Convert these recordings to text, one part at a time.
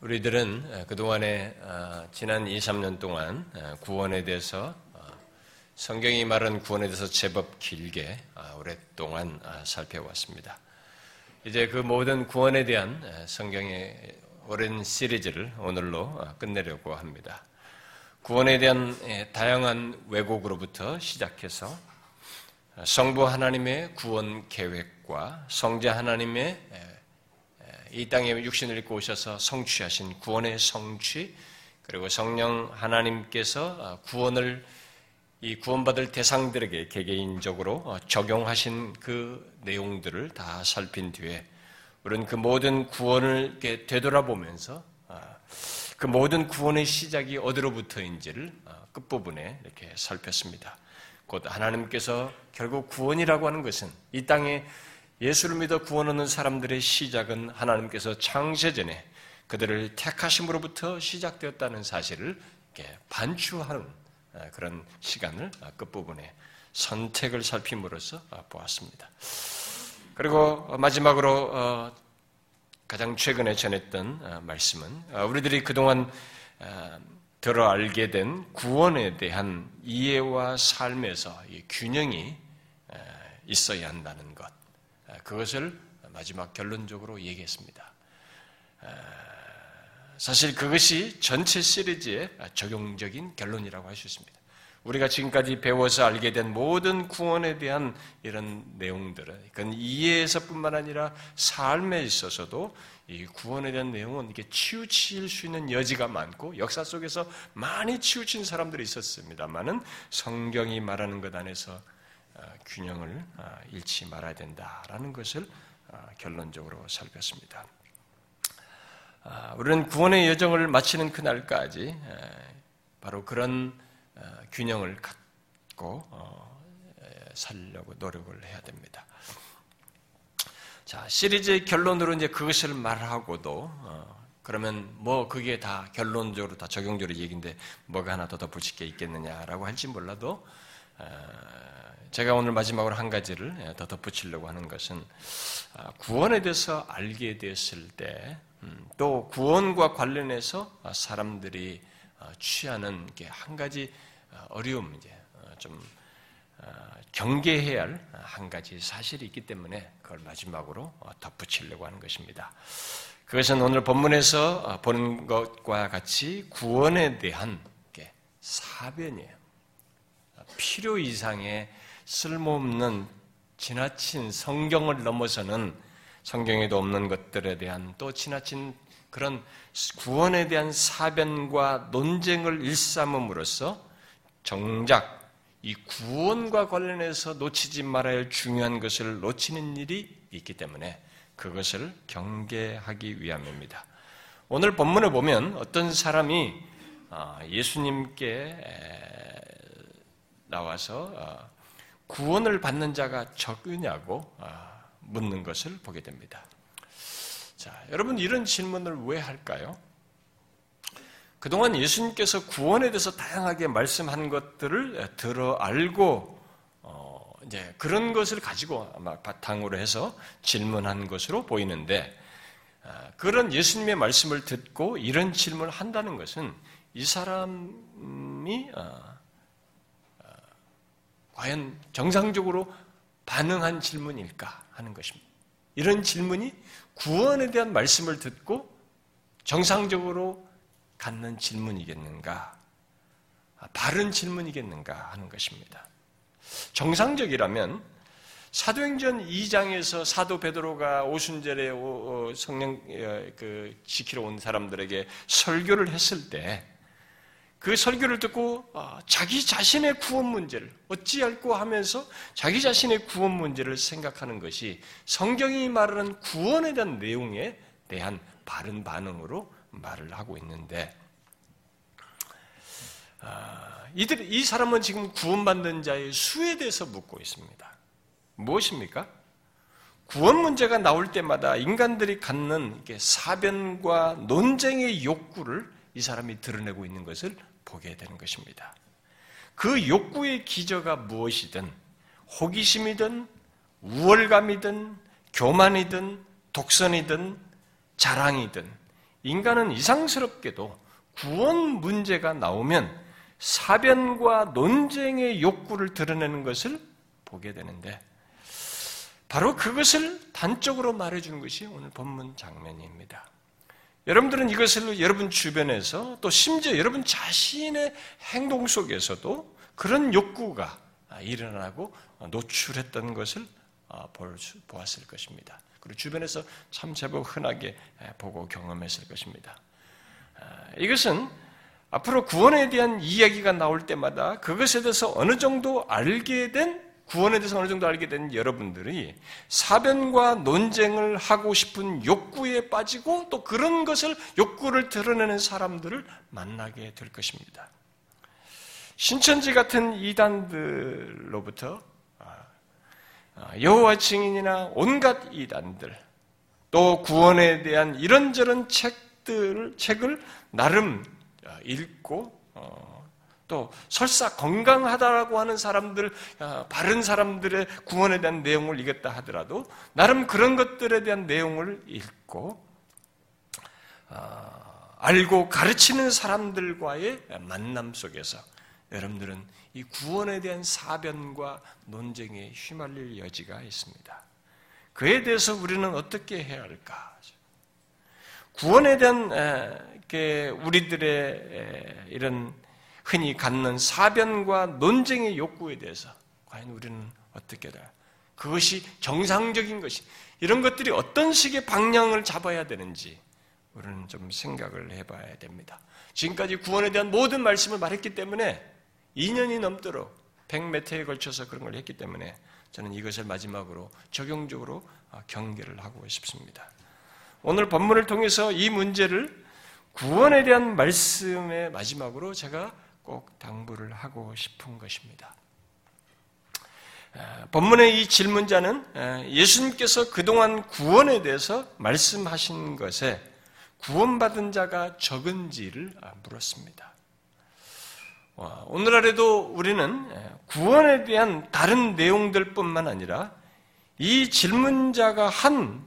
우리들은 그동안에 어, 지난 2, 3년 동안 어, 구원에 대해서 어, 성경이 말하는 구원에 대해서 제법 길게 오랫동안 살펴왔습니다. 이제 그 모든 구원에 대한 성경의 오랜 시리즈를 오늘로 끝내려고 합니다. 구원에 대한 다양한 왜곡으로부터 시작해서 성부 하나님의 구원 계획과 성자 하나님의 이 땅에 육신을 입고 오셔서 성취하신 구원의 성취, 그리고 성령 하나님께서 어, 구원을 이 구원받을 대상들에게 개개인적으로 어, 적용하신 그 내용들을 다 살핀 뒤에 우리는 그 모든 구원을 되돌아보면서 어, 그 모든 구원의 시작이 어디로부터인지를 끝부분에 이렇게 살폈습니다. 곧 하나님께서 결국 구원이라고 하는 것은 이 땅에 예수를 믿어 구원 얻는 사람들의 시작은 하나님께서 창세전에 그들을 택하심으로부터 시작되었다는 사실을 반추하는 아, 그런 시간을 아, 끝부분에 선택을 살핌으로써 아, 보았습니다. 그리고 마지막으로 어, 가장 최근에 전했던 말씀은 우리들이 그동안 들어 알게 된 구원에 대한 이해와 삶에서 균형이 있어야 한다는 것. 그것을 마지막 결론적으로 얘기했습니다. 사실 그것이 전체 시리즈의 적용적인 결론이라고 할 수 있습니다. 우리가 지금까지 배워서 알게 된 모든 구원에 대한 이런 내용들은 그건 이해에서뿐만 아니라 삶에 있어서도 이 구원에 대한 내용은 이게 치우칠 수 있는 여지가 많고 역사 속에서 많이 치우친 사람들이 있었습니다만은 성경이 말하는 것 안에서 어, 균형을 어, 잃지 말아야 된다라는 것을 어, 결론적으로 살폈습니다. 우리는 구원의 여정을 마치는 그날까지 바로 그런 균형을 갖고 살려고 노력을 해야 됩니다. 자, 시리즈의 결론으로 이제 그것을 말하고도, 그러면 뭐 그게 다 결론적으로 다 적용적으로 얘기인데 뭐가 하나 더 덧붙일 게 있겠느냐라고 할지 몰라도, 제가 오늘 마지막으로 한 가지를 예, 더 덧붙이려고 하는 것은 아, 구원에 대해서 알게 되었을 때또 음, 구원과 관련해서 사람들이 어, 취하는 한 가지 어, 어려움 이제 어, 좀 경계해야 할 한 가지 사실이 있기 때문에 그걸 마지막으로 덧붙이려고 하는 것입니다. 그것은 오늘 본문에서 보는 것과 같이 구원에 대한 사변이에요. 필요 이상의 쓸모없는 지나친 성경을 넘어서는 성경에도 없는 것들에 대한 또 지나친 그런 구원에 대한 사변과 논쟁을 일삼음으로써 정작 이 구원과 관련해서 놓치지 말아야 할 중요한 것을 놓치는 일이 있기 때문에 그것을 경계하기 위함입니다. 오늘 본문을 보면 어떤 사람이 아, 예수님께 나와서 아, 구원을 받는 자가 적으냐고 아, 묻는 것을 보게 됩니다. 자, 여러분 이런 질문을 왜 할까요? 그동안 예수님께서 구원에 대해서 다양하게 말씀한 것들을 들어 알고 어, 이제 그런 것을 가지고 아마 바탕으로 해서 질문한 것으로 보이는데 아, 그런 예수님의 말씀을 듣고 이런 질문을 한다는 것은 이 사람이 아, 과연 정상적으로 반응한 질문일까 하는 것입니다. 이런 질문이 구원에 대한 말씀을 듣고 정상적으로 갖는 질문이겠는가? 아, 바른 질문이겠는가 하는 것입니다. 정상적이라면 사도행전 2장에서 사도 베드로가 오순절에 어, 성령 어, 그 지키러 온 사람들에게 설교를 했을 때 그 설교를 듣고 어, 자기 자신의 구원 문제를 어찌할고 하면서 자기 자신의 구원 문제를 생각하는 것이 성경이 말하는 구원에 대한 내용에 대한 바른 반응으로 말을 하고 있는데 아, 이들 이 사람은 지금 구원받는 자의 수에 대해서 묻고 있습니다. 무엇입니까? 구원 문제가 나올 때마다 인간들이 갖는 사변과 논쟁의 욕구를 이 사람이 드러내고 있는 것을 보게 되는 것입니다. 그 욕구의 기저가 무엇이든 호기심이든 우월감이든 교만이든 독선이든 자랑이든 인간은 이상스럽게도 구원 문제가 나오면 사변과 논쟁의 욕구를 드러내는 것을 보게 되는데 바로 그것을 단적으로 말해주는 것이 오늘 본문 장면입니다. 여러분들은 이것을 여러분 주변에서 또 심지어 여러분 자신의 행동 속에서도 그런 욕구가 일어나고 노출했던 것을 보았을 것입니다. 그리고 주변에서 참 제법 흔하게 보고 경험했을 것입니다. 이것은 앞으로 구원에 대한 이야기가 나올 때마다 그것에 대해서 어느 정도 알게 된 구원에 대해서 어느 정도 알게 된 여러분들이 사변과 논쟁을 하고 싶은 욕구에 빠지고 또 그런 것을 욕구를 드러내는 사람들을 만나게 될 것입니다. 신천지 같은 이단들로부터 아, 아, 여호와 증인이나 온갖 이단들 또 구원에 대한 이런저런 책들 책을 나름 읽고 어, 또 설사 건강하다라고 하는 사람들, 어, 바른 사람들의 구원에 대한 내용을 읽었다 하더라도 나름 그런 것들에 대한 내용을 읽고 어, 알고 가르치는 사람들과의 만남 속에서 여러분들은 이 구원에 대한 사변과 논쟁에 휘말릴 여지가 있습니다. 그에 대해서 우리는 어떻게 해야 할까? 구원에 대한 우리들의 이런 흔히 갖는 사변과 논쟁의 욕구에 대해서 과연 우리는 어떻게 돼? 그것이 정상적인 것이 이런 것들이 어떤 식의 방향을 잡아야 되는지 우리는 좀 생각을 해봐야 됩니다. 지금까지 구원에 대한 모든 말씀을 말했기 때문에 2년이 넘도록 100몇 회에 걸쳐서 그런 걸 했기 때문에 저는 이것을 마지막으로 적용적으로 경계를 하고 싶습니다. 오늘 본문을 통해서 이 문제를 구원에 대한 말씀의 마지막으로 제가 꼭 당부를 하고 싶은 것입니다. 본문의 이 질문자는 예수님께서 그동안 구원에 대해서 말씀하신 것에 구원받은 자가 적은지를 물었습니다. 오늘날에도 우리는 구원에 대한 다른 내용들 뿐만 아니라 이 질문자가 한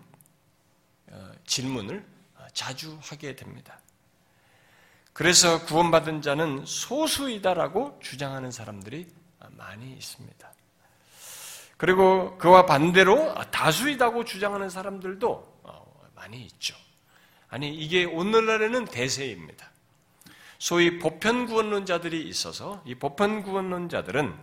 어, 질문을 자주 하게 됩니다. 그래서 구원받은 자는 소수이다라고 주장하는 사람들이 많이 있습니다. 그리고 그와 반대로 다수이다고 주장하는 사람들도 어, 많이 있죠. 아니, 이게 오늘날에는 대세입니다. 소위 보편구원론자들이 있어서 이 보편구원론자들은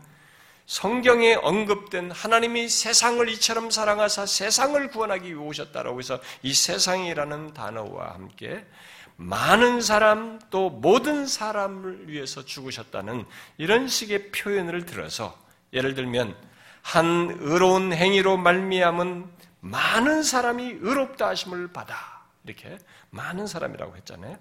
성경에 언급된 하나님이 세상을 이처럼 사랑하사 세상을 구원하기 위해 오셨다라고 해서 이 세상이라는 단어와 함께 많은 사람 또 모든 사람을 위해서 죽으셨다는 이런 식의 표현을 들어서 예를 들면 한 의로운 행위로 말미암은 많은 사람이 의롭다 하심을 받아 이렇게 많은 사람이라고 했잖아요.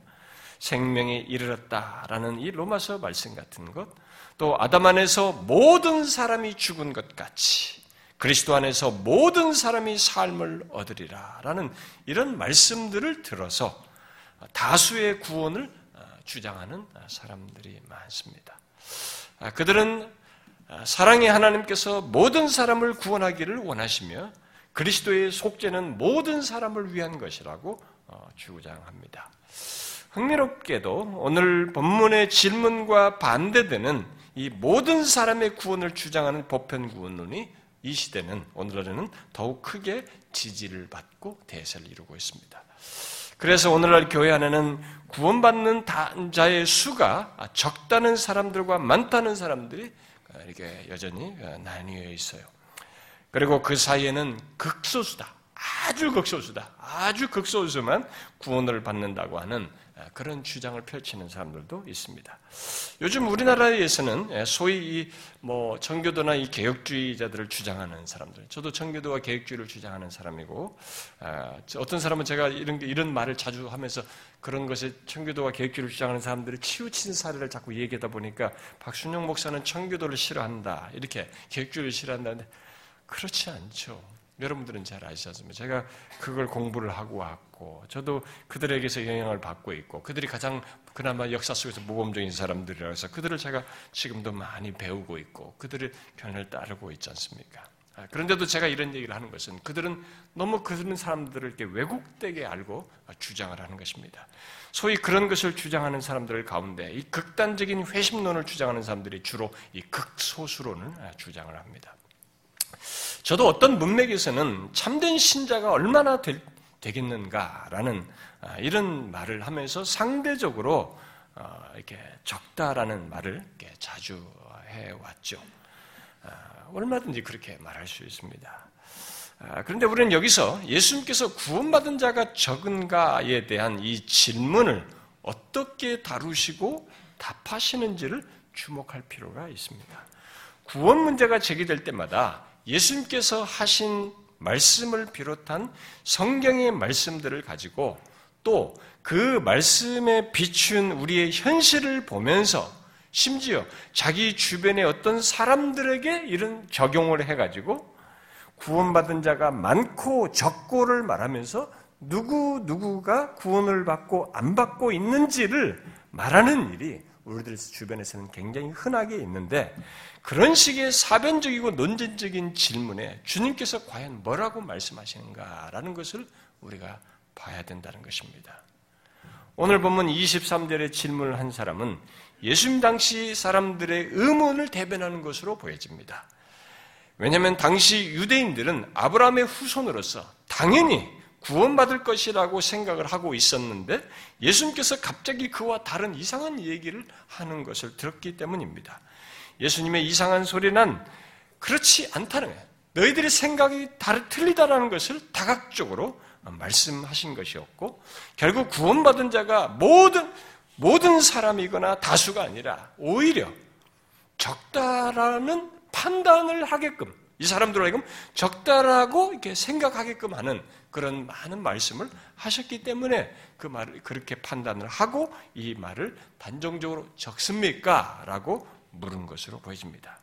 생명에 이르렀다라는 이 로마서 말씀 같은 것, 또 아담 안에서 모든 사람이 죽은 것 같이 그리스도 안에서 모든 사람이 삶을 얻으리라라는 이런 말씀들을 들어서 다수의 구원을 어, 주장하는 사람들이 많습니다. 아, 그들은 아, 사랑의 하나님께서 모든 사람을 구원하기를 원하시며 그리스도의 속죄는 모든 사람을 위한 것이라고 어, 주장합니다. 흥미롭게도 오늘 본문의 질문과 반대되는 이 모든 사람의 구원을 주장하는 보편 구원론이 이 시대는 오늘날에는 더욱 크게 지지를 받고 대세를 이루고 있습니다. 그래서 오늘날 교회 안에는 구원받는 자의 수가 적다는 사람들과 많다는 사람들이 이렇게 여전히 나뉘어 있어요. 그리고 그 사이에는 극소수다. 아주 극소수다. 아주 극소수만 구원을 받는다고 하는 그런 주장을 펼치는 사람들도 있습니다. 요즘 우리나라에서는 소위 뭐 청교도나 이 개혁주의자들을 주장하는 사람들, 저도 청교도와 개혁주의를 주장하는 사람이고 아, 어떤 사람은 제가 이런 이런 말을 자주 하면서 그런 것에 청교도와 개혁주의를 주장하는 사람들을 치우친 사례를 자꾸 얘기하다 보니까 박순영 목사는 청교도를 싫어한다 이렇게 개혁주의를 싫어한다는데 그렇지 않죠. 여러분들은 잘 아시지 않습니까? 제가 그걸 공부를 하고 왔고, 저도 그들에게서 영향을 받고 있고, 그들이 가장 그나마 역사 속에서 모범적인 사람들이라서 그들을 제가 지금도 많이 배우고 있고, 그들의 견해를 따르고 있지 않습니까? 아, 그런데도 제가 이런 얘기를 하는 것은 그들은 너무 그런 사람들을 이렇게 왜곡되게 알고 주장을 하는 것입니다. 소위 그런 것을 주장하는 사람들 가운데 이 극단적인 회심론을 주장하는 사람들이 주로 이 극소수론을 주장을 합니다. 저도 어떤 문맥에서는 참된 신자가 얼마나 되, 겠는가라는 아, 이런 말을 하면서 상대적으로 어, 이렇게 적다라는 말을 자주 해왔죠. 아, 얼마든지 그렇게 말할 수 있습니다. 아, 그런데 우리는 여기서 예수님께서 구원받은 자가 적은가에 대한 이 질문을 어떻게 다루시고 답하시는지를 주목할 필요가 있습니다. 구원 문제가 제기될 때마다 예수님께서 하신 말씀을 비롯한 성경의 말씀들을 가지고 또 그 말씀에 비춘 우리의 현실을 보면서 심지어 자기 주변의 어떤 사람들에게 이런 적용을 해가지고 구원받은 자가 많고 적고를 말하면서 누구 누구가 구원을 받고 안 받고 있는지를 말하는 일이 우리들 주변에서는 굉장히 흔하게 있는데 그런 식의 사변적이고 논쟁적인 질문에 주님께서 과연 뭐라고 말씀하시는가라는 것을 우리가 봐야 된다는 것입니다. 오늘 본문 23절의 질문을 한 사람은 예수님 당시 사람들의 의문을 대변하는 것으로 보여집니다. 왜냐하면 당시 유대인들은 아브라함의 후손으로서 당연히 구원받을 것이라고 생각을 하고 있었는데 예수님께서 갑자기 그와 다른 이상한 얘기를 하는 것을 들었기 때문입니다. 예수님의 이상한 소리는 그렇지 않다는 거예요. 너희들의 생각이 다르, 틀리다라는 것을 다각적으로 말씀하신 것이었고 결국 구원받은 자가 모든 모든 사람이거나 다수가 아니라 오히려 적다라는 판단을 하게끔 이 사람들 하여금 적다라고 이렇게 생각하게끔 하는 그런 많은 말씀을 하셨기 때문에 그 말을 그렇게 판단을 하고 이 말을 단정적으로 적습니까? 라고 물은 것으로 보여집니다.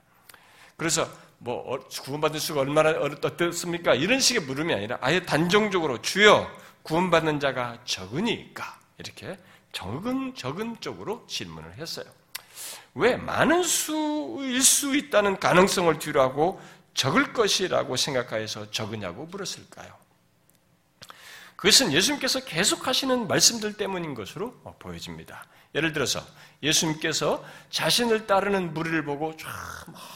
그래서 뭐 어, 구원받을 수가 얼마나 어떻습니까? 이런 식의 물음이 아니라 아예 단정적으로 주여 구원받는 자가 적으니까 이렇게 적은 적은 쪽으로 질문을 했어요. 왜 많은 수일 수 있다는 가능성을 뒤로하고 적을 것이라고 생각하여서 적으냐고 물었을까요? 그것은 예수님께서 계속 하시는 말씀들 때문인 것으로 보여집니다. 예를 들어서 예수님께서 자신을 따르는 무리를 보고 쫙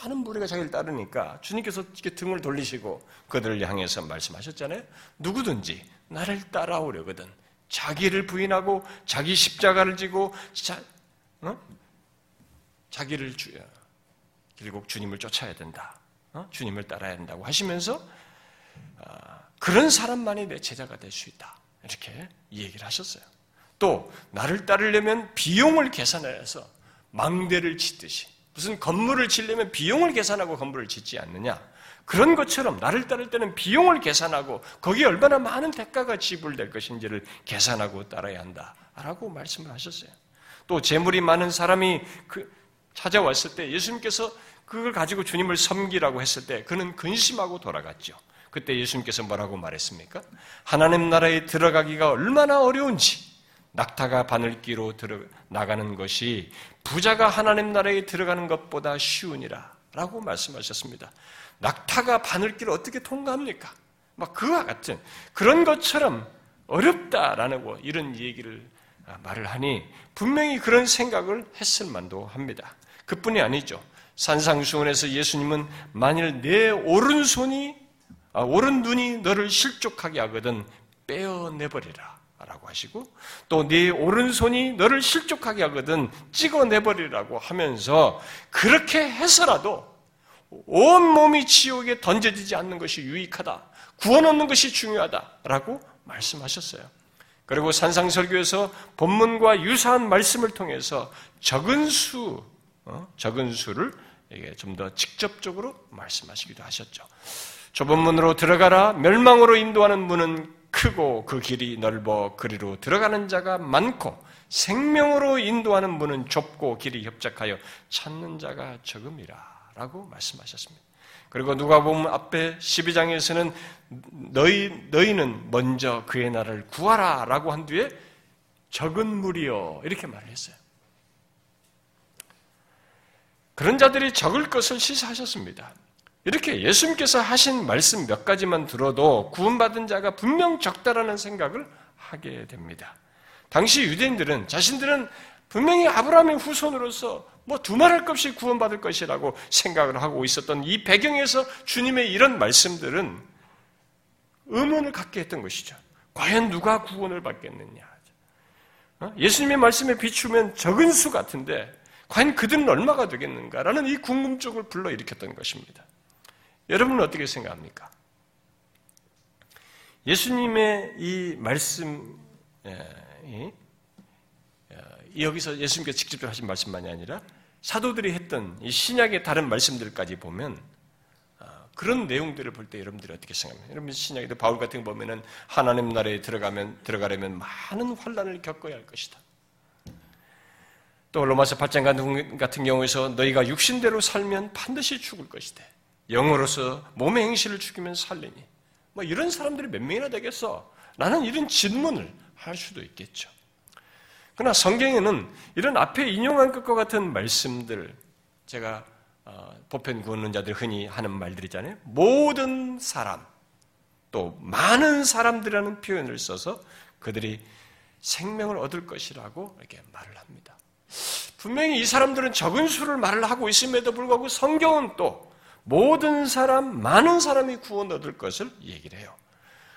많은 무리가 자기를 따르니까 주님께서 이렇게 등을 돌리시고 그들을 향해서 말씀하셨잖아요. 누구든지 나를 따라오려거든 자기를 부인하고 자기 십자가를 지고 자, 어? 자기를 주, 결국 주님을 쫓아야 된다. 어? 주님을 따라야 된다고 하시면서 어, 그런 사람만이 내 제자가 될 수 있다. 이렇게 얘기를 하셨어요. 또 나를 따르려면 비용을 계산해서 망대를 짓듯이 무슨 건물을 짓려면 비용을 계산하고 건물을 짓지 않느냐? 그런 것처럼 나를 따를 때는 비용을 계산하고 거기에 얼마나 많은 대가가 지불될 것인지를 계산하고 따라야 한다라고 말씀을 하셨어요. 또 재물이 많은 사람이 그 찾아왔을 때 예수님께서 그걸 가지고 주님을 섬기라고 했을 때 그는 근심하고 돌아갔죠. 그때 예수님께서 뭐라고 말했습니까? 하나님 나라에 들어가기가 얼마나 어려운지 낙타가 바늘기로 들어 나가는 것이 부자가 하나님 나라에 들어가는 것보다 쉬우니라 라고 말씀하셨습니다. 낙타가 바늘길을 어떻게 통과합니까? 막 그와 같은 그런 것처럼 어렵다라는 뭐 이런 얘기를 아, 말을 하니 분명히 그런 생각을 했을 만도 합니다. 그뿐이 아니죠. 산상수원에서 예수님은 만일 내 오른손이 아, 오른 눈이 너를 실족하게 하거든 빼어내버리라 라고 하시고 또 네 오른손이 너를 실족하게 하거든 찍어내버리라고 하면서 그렇게 해서라도 온 몸이 지옥에 던져지지 않는 것이 유익하다. 구원 얻는 것이 중요하다라고 말씀하셨어요. 그리고 산상설교에서 본문과 유사한 말씀을 통해서 적은 수, 어? 적은 수를 좀 더 직접적으로 말씀하시기도 하셨죠. 좁은 문으로 들어가라. 멸망으로 인도하는 문은 크고 그 길이 넓어 그리로 들어가는 자가 많고 생명으로 인도하는 문은 좁고 길이 협착하여 찾는 자가 적음이라 라고 말씀하셨습니다. 그리고 누가 보면 앞에 12장에서는 너희, 너희는 먼저 그의 나라를 구하라 라고 한 뒤에 적은 무리여 이렇게 말을 했어요. 그런 자들이 적을 것을 시사하셨습니다. 이렇게 예수님께서 하신 말씀 몇 가지만 들어도 구원받은 자가 분명 적다라는 생각을 하게 됩니다. 당시 유대인들은 자신들은 분명히 아브라함의 후손으로서 뭐 두말할 것 없이 구원받을 것이라고 생각을 하고 있었던 이 배경에서 주님의 이런 말씀들은 의문을 갖게 했던 것이죠. 과연 누가 구원을 받겠느냐. 어? 예수님의 말씀에 비추면 적은 수 같은데 과연 그들은 얼마가 되겠는가라는 이 궁금증을 불러일으켰던 것입니다. 여러분은 어떻게 생각합니까? 예수님의 이 말씀, 예, 여기서 예수님께서 직접 하신 말씀만이 아니라 사도들이 했던 이 신약의 다른 말씀들까지 보면 아, 그런 내용들을 볼 때 여러분들이 어떻게 생각합니까? 여러분 신약에도 바울 같은 거 보면은 하나님 나라에 들어가면 들어가려면 많은 환란을 겪어야 할 것이다. 또 로마서 8장 같은 경우에서 너희가 육신대로 살면 반드시 죽을 것이다. 영으로서 몸의 행실을 죽이면 살리니. 뭐 이런 사람들이 몇 명이나 되겠어? 나는 이런 질문을 할 수도 있겠죠. 그러나 성경에는 이런 앞에 인용한 것과 같은 말씀들, 제가 어, 보편 구원론자들 흔히 하는 말들이잖아요. 모든 사람, 또 많은 사람들이라는 표현을 써서 그들이 생명을 얻을 것이라고 이렇게 말을 합니다. 분명히 이 사람들은 적은 수를 말을 하고 있음에도 불구하고 성경은 또 모든 사람, 많은 사람이 구원 얻을 것을 얘기를 해요.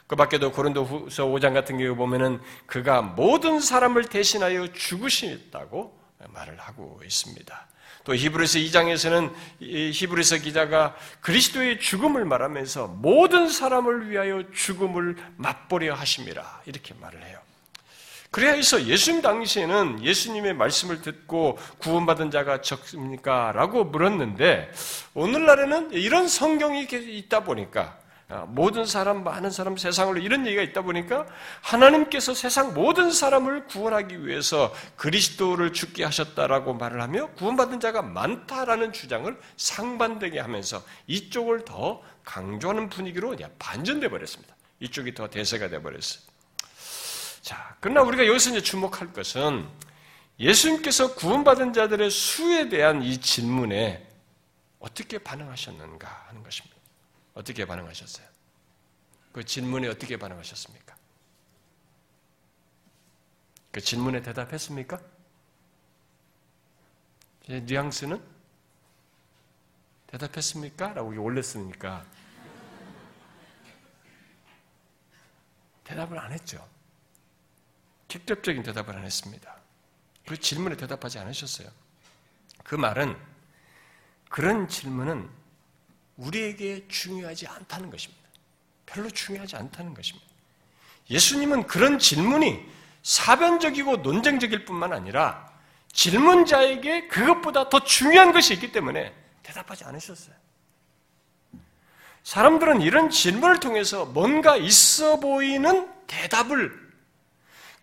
그 밖에도 고린도후서 5장 같은 경우 보면은 그가 모든 사람을 대신하여 죽으시다고 말을 하고 있습니다. 또 히브리서 2장에서는 히브리서 기자가 그리스도의 죽음을 말하면서 모든 사람을 위하여 죽음을 맛보려 하심이라 이렇게 말을 해요. 그래야 해서 예수님 당시에는 예수님의 말씀을 듣고 구원받은 자가 적습니까? 라고 물었는데 오늘날에는 이런 성경이 있다 보니까 아, 모든 사람, 많은 사람, 세상으로 이런 얘기가 있다 보니까 하나님께서 세상 모든 사람을 구원하기 위해서 그리스도를 죽게 하셨다라고 말을 하며 구원받은 자가 많다라는 주장을 상반되게 하면서 이쪽을 더 강조하는 분위기로 반전돼 버렸습니다. 이쪽이 더 대세가 돼 버렸어요. 자, 그러나 우리가 여기서 이제 주목할 것은 예수님께서 구원받은 자들의 수에 대한 이 질문에 어떻게 반응하셨는가 하는 것입니다. 어떻게 반응하셨어요? 그 질문에 어떻게 반응하셨습니까? 그 질문에 대답했습니까? 뉘앙스는 대답했습니까? 라고 올렸으니까 대답을 안 했죠. 직접적인 대답을 안 했습니다. 그 질문에 대답하지 않으셨어요. 그 말은 그런 질문은 우리에게 중요하지 않다는 것입니다. 별로 중요하지 않다는 것입니다. 예수님은 그런 질문이 사변적이고 논쟁적일 뿐만 아니라 질문자에게 그것보다 더 중요한 것이 있기 때문에 대답하지 않으셨어요. 사람들은 이런 질문을 통해서 뭔가 있어 보이는 대답을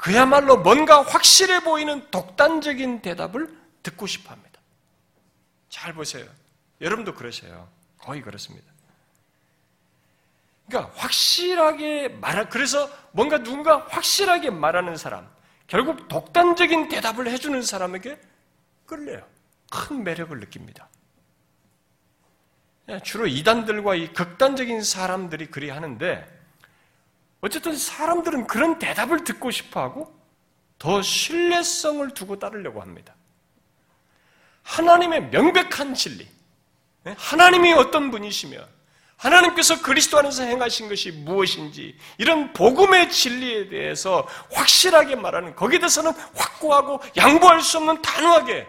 그야말로 뭔가 확실해 보이는 독단적인 대답을 듣고 싶어 합니다. 잘 보세요. 여러분도 그러세요. 거의 그렇습니다. 그러니까 확실하게 말, 그래서 뭔가 누군가 확실하게 말하는 사람, 결국 독단적인 대답을 해주는 사람에게 끌려요. 큰 매력을 느낍니다. 예, 주로 이단들과 이 극단적인 사람들이 그리 하는데, 어쨌든 사람들은 그런 대답을 듣고 싶어 하고, 더 신뢰성을 두고 따르려고 합니다. 하나님의 명백한 진리, 예? 하나님이 어떤 분이시며 하나님께서 그리스도 안에서 행하신 것이 무엇인지 이런 복음의 진리에 대해서 확실하게 말하는 거기에 대해서는 확고하고 양보할 수 없는 단호하게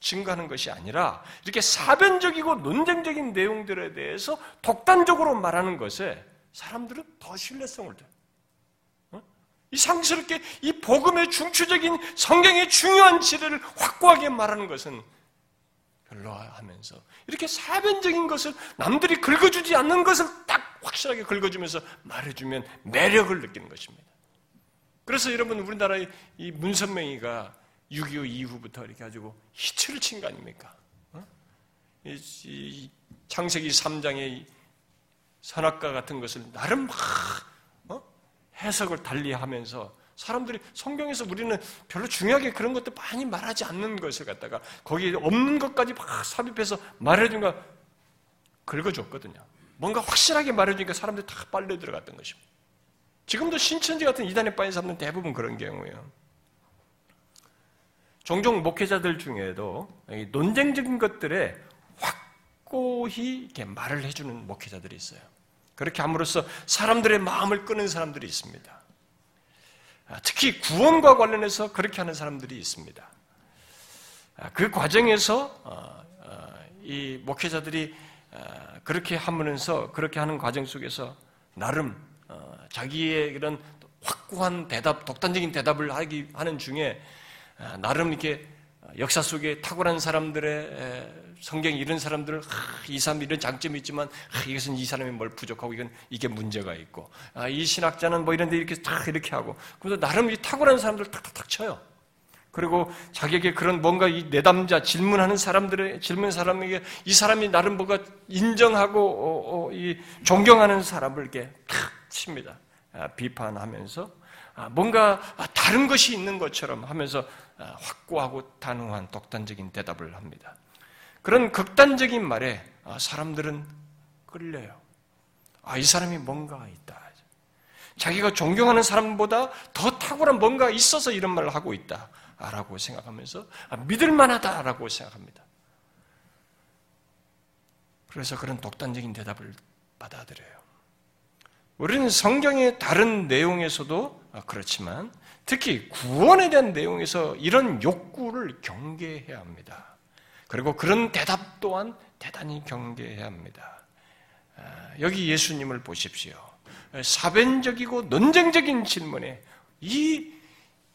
증거하는 것이 아니라 이렇게 사변적이고 논쟁적인 내용들에 대해서 독단적으로 말하는 것에 사람들은 더 신뢰성을 둬요. 어? 이상스럽게 이 복음의 중추적인 성경의 중요한 진리를 확고하게 말하는 것은 별로 하면서 이렇게 사변적인 것을 남들이 긁어주지 않는 것을 딱 확실하게 긁어주면서 말해주면 매력을 느끼는 것입니다. 그래서 여러분 우리나라의 이 문선명이가 6.25 이후부터 이렇게 가지고 히트를 친 거 아닙니까? 어? 이, 이 창세기 3장의 선악과 같은 것을 나름 막 어? 해석을 달리하면서 사람들이 성경에서 우리는 별로 중요하게 그런 것도 많이 말하지 않는 것을 갖다가 거기에 없는 것까지 막 삽입해서 말해준 거 긁어줬거든요. 뭔가 확실하게 말해주니까 사람들이 다 빨려 들어갔던 것입니다. 지금도 신천지 같은 이단에 빠진 사람들은 대부분 그런 경우예요. 종종 목회자들 중에도 논쟁적인 것들에 확고히 이렇게 말을 해주는 목회자들이 있어요. 그렇게 함으로써 사람들의 마음을 끄는 사람들이 있습니다. 아, 특히 구원과 관련해서 그렇게 하는 사람들이 있습니다. 아, 그 과정에서 어, 어, 이 목회자들이 아, 그렇게 하면서 그렇게 하는 과정 속에서 나름 어, 자기의 그런 확고한 대답, 독단적인 대답을 하기 하는 중에 나름 이렇게 역사 속에 탁월한 사람들의 성경 이런 사람들은 이 사람 이런 장점이 있지만 이것은 이 사람이 뭘 부족하고 이건 이게 문제가 있고 이 신학자는 뭐 이런데 이렇게 다 이렇게 하고 그래서 나름 이 탁월한 사람들 탁탁탁 쳐요. 그리고 자기에게 그런 뭔가 이 내담자 질문하는 사람들의 질문 사람에게 이 사람이 나름 뭔가 인정하고 어, 어, 이 존경하는 사람을 이렇게 탁 칩니다. 아, 비판하면서 아, 뭔가 다른 것이 있는 것처럼 하면서 아, 확고하고 단호한 독단적인 대답을 합니다. 그런 극단적인 말에 사람들은 끌려요. 아, 이 사람이 뭔가 있다. 자기가 존경하는 사람보다 더 탁월한 뭔가 있어서 이런 말을 하고 있다. 라고 생각하면서 믿을 만하다라고 생각합니다. 그래서 그런 독단적인 대답을 받아들여요. 우리는 성경의 다른 내용에서도 그렇지만 특히 구원에 대한 내용에서 이런 욕구를 경계해야 합니다. 그리고 그런 대답 또한 대단히 경계해야 합니다. 아, 여기 예수님을 보십시오. 사변적이고 논쟁적인 질문에 이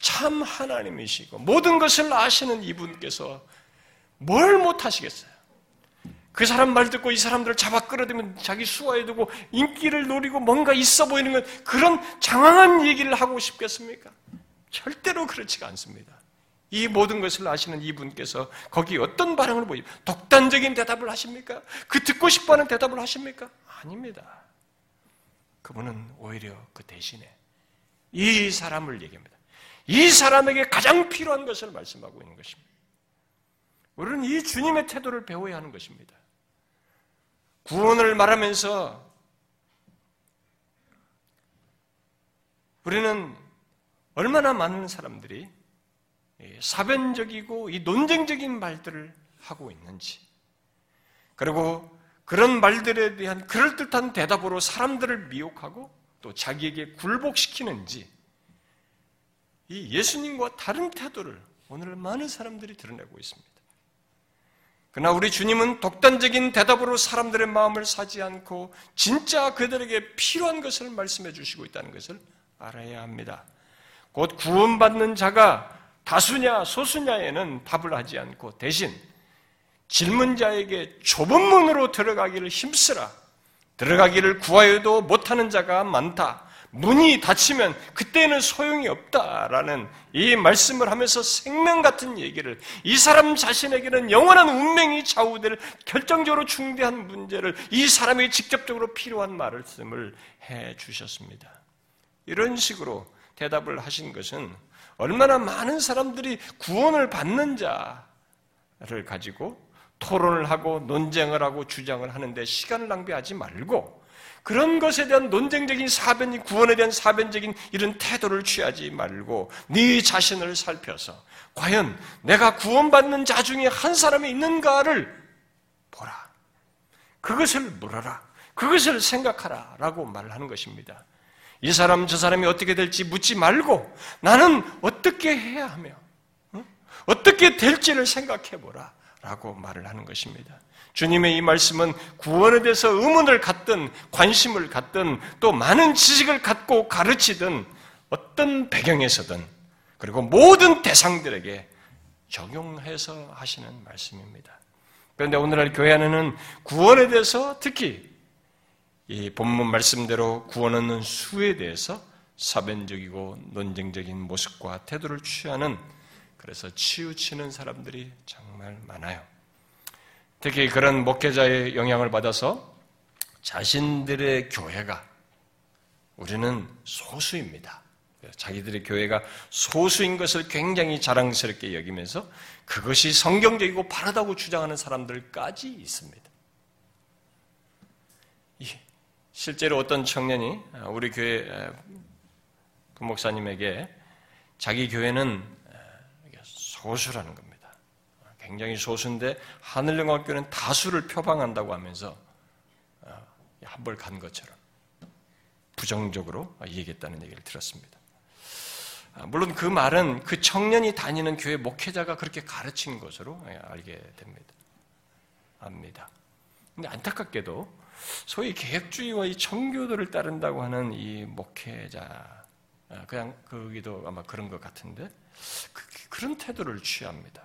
참 하나님이시고 모든 것을 아시는 이분께서 뭘 못하시겠어요? 그 사람 말 듣고 이 사람들을 잡아 끌어들면 자기 수하에 두고 인기를 노리고 뭔가 있어 보이는 건 그런 장황한 얘기를 하고 싶겠습니까? 절대로 그렇지가 않습니다. 이 모든 것을 아시는 이분께서 거기 어떤 반응을 보이 독단적인 대답을 하십니까? 그 듣고 싶어 하는 대답을 하십니까? 아닙니다. 그분은 오히려 그 대신에 이 사람을 얘기합니다. 이 사람에게 가장 필요한 것을 말씀하고 있는 것입니다. 우리는 이 주님의 태도를 배워야 하는 것입니다. 구원을 말하면서 우리는 얼마나 많은 사람들이 사변적이고 이 논쟁적인 말들을 하고 있는지, 그리고 그런 말들에 대한 그럴듯한 대답으로 사람들을 미혹하고 또 자기에게 굴복시키는지, 이 예수님과 다른 태도를 오늘 많은 사람들이 드러내고 있습니다. 그러나 우리 주님은 독단적인 대답으로 사람들의 마음을 사지 않고 진짜 그들에게 필요한 것을 말씀해 주시고 있다는 것을 알아야 합니다. 곧 구원받는 자가 다수냐 소수냐에는 답을 하지 않고 대신 질문자에게 좁은 문으로 들어가기를 힘쓰라. 들어가기를 구하여도 못하는 자가 많다. 문이 닫히면 그때는 소용이 없다라는 이 말씀을 하면서 생명 같은 얘기를 이 사람 자신에게는 영원한 운명이 좌우될 결정적으로 중대한 문제를 이 사람에게 직접적으로 필요한 말씀을 해 주셨습니다. 이런 식으로 대답을 하신 것은 얼마나 많은 사람들이 구원을 받는 자를 가지고 토론을 하고 논쟁을 하고 주장을 하는데 시간을 낭비하지 말고 그런 것에 대한 논쟁적인 사변, 구원에 대한 사변적인 이런 태도를 취하지 말고 네 자신을 살펴서 과연 내가 구원받는 자 중에 한 사람이 있는가를 보라. 그것을 물어라. 그것을 생각하라. 라고 말을 하는 것입니다. 이 사람, 저 사람이 어떻게 될지 묻지 말고 나는 어떻게 해야 하며, 어떻게 될지를 생각해 보라. 라고 말을 하는 것입니다. 주님의 이 말씀은 구원에 대해서 의문을 갖든 관심을 갖든 또 많은 지식을 갖고 가르치든 어떤 배경에서든 그리고 모든 대상들에게 적용해서 하시는 말씀입니다. 그런데 오늘날 교회 안에는 구원에 대해서 특히 이 본문 말씀대로 구원 얻는 수에 대해서 사변적이고 논쟁적인 모습과 태도를 취하는 그래서 치우치는 사람들이 정말 많아요. 특히 그런 목회자의 영향을 받아서 자신들의 교회가 우리는 소수입니다. 자기들의 교회가 소수인 것을 굉장히 자랑스럽게 여기면서 그것이 성경적이고 바르다고 주장하는 사람들까지 있습니다. 실제로 어떤 청년이 우리 교회 그 목사님에게 자기 교회는 소수라는 겁니다. 굉장히 소수인데 하늘영광교는 다수를 표방한다고 하면서 어, 한벌 간 것처럼 부정적으로 얘기했다는 얘기를 들었습니다. 아, 물론 그 말은 그 청년이 다니는 교회 목회자가 그렇게 가르친 것으로 예, 알게 됩니다. 압니다. 근데 안타깝게도 소위 계획주의와 이 청교도를 따른다고 하는 이 목회자, 아, 그냥 거기도 아마 그런 것 같은데 그, 런 태도를 취합니다.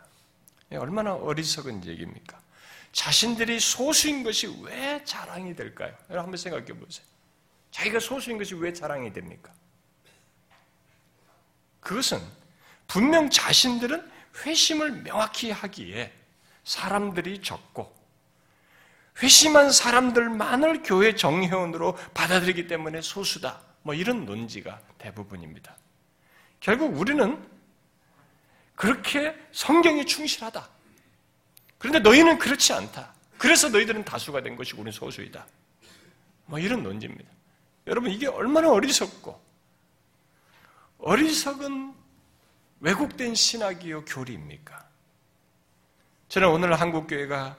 예, 얼마나 어리석은 얘기입니까? 자신들이 소수인 것이 왜 자랑이 될까요? 한번 생각해 보세요. 자기가 소수인 것이 왜 자랑이 됩니까? 그것은 분명 자신들은 회심을 명확히 하기에 사람들이 적고 회심한 사람들만을 교회 정회원으로 받아들이기 때문에 소수다. 뭐 이런 논지가 대부분입니다. 결국 우리는 그렇게 성경에 충실하다. 그런데 너희는 그렇지 않다. 그래서 너희들은 다수가 된 것이고 우리는 소수이다. 뭐 이런 논지입니다. 여러분 이게 얼마나 어리석고 어리석은 왜곡된 신학이요 교리입니까? 저는 오늘 한국 교회가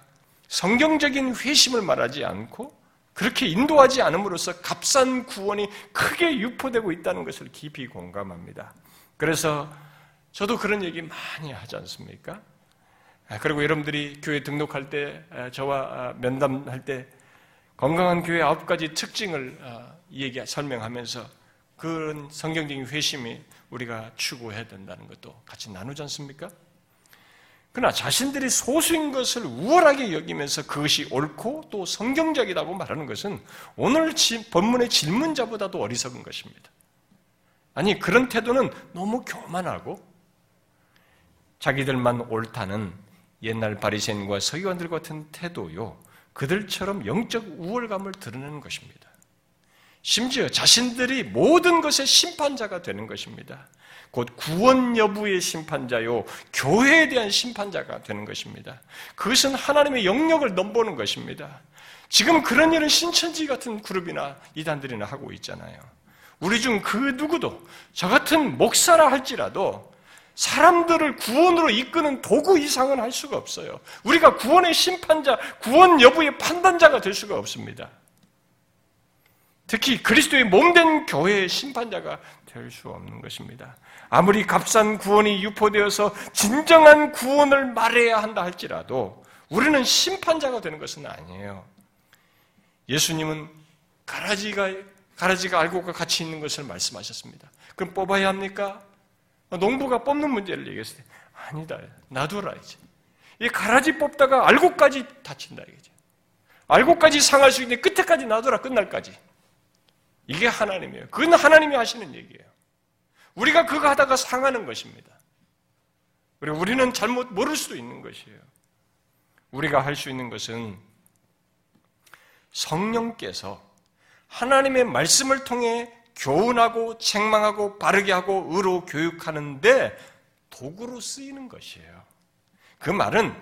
성경적인 회심을 말하지 않고 그렇게 인도하지 않음으로써 값싼 구원이 크게 유포되고 있다는 것을 깊이 공감합니다. 그래서 저도 그런 얘기 많이 하지 않습니까? 아, 그리고 여러분들이 교회 등록할 때 아, 저와 아, 면담할 때 건강한 교회 아홉 가지 특징을 얘기 설명하면서 그런 성경적인 회심이 우리가 추구해야 된다는 것도 같이 나누지 않습니까? 그러나 자신들이 소수인 것을 우월하게 여기면서 그것이 옳고 또 성경적이라고 말하는 것은 오늘 본문의 질문자보다도 어리석은 것입니다. 아니, 그런 태도는 너무 교만하고 자기들만 옳다는 옛날 바리새인과 서기관들 같은 태도요. 그들처럼 영적 우월감을 드러내는 것입니다. 심지어 자신들이 모든 것의 심판자가 되는 것입니다. 곧 구원 여부의 심판자요, 교회에 대한 심판자가 되는 것입니다. 그것은 하나님의 영역을 넘보는 것입니다. 지금 그런 일은 신천지 같은 그룹이나 이단들이나 하고 있잖아요. 우리 중 그 누구도 저 같은 목사라 할지라도 사람들을 구원으로 이끄는 도구 이상은 할 수가 없어요. 우리가 구원의 심판자, 구원 여부의 판단자가 될 수가 없습니다. 특히 그리스도의 몸된 교회의 심판자가 될 수 없는 것입니다. 아무리 값싼 구원이 유포되어서 진정한 구원을 말해야 한다 할지라도 우리는 심판자가 되는 것은 아니에요. 예수님은 가라지가 가라지가 알곡과 같이 있는 것을 말씀하셨습니다. 그럼 뽑아야 합니까? 농부가 뽑는 문제를 얘기했을 때 아니다. 놔둬라 이제. 이 가라지 뽑다가 알곡까지 다친다 이거죠. 알곡까지 상할 수 있는 끝에까지 놔둬라 끝날까지. 이게 하나님이에요. 그건 하나님이 하시는 얘기예요. 우리가 그거 하다가 상하는 것입니다. 그리고 우리는 잘못 모를 수도 있는 것이에요. 우리가 할 수 있는 것은 성령께서 하나님의 말씀을 통해 교훈하고 책망하고 바르게 하고 의로 교육하는데 도구로 쓰이는 것이에요. 그 말은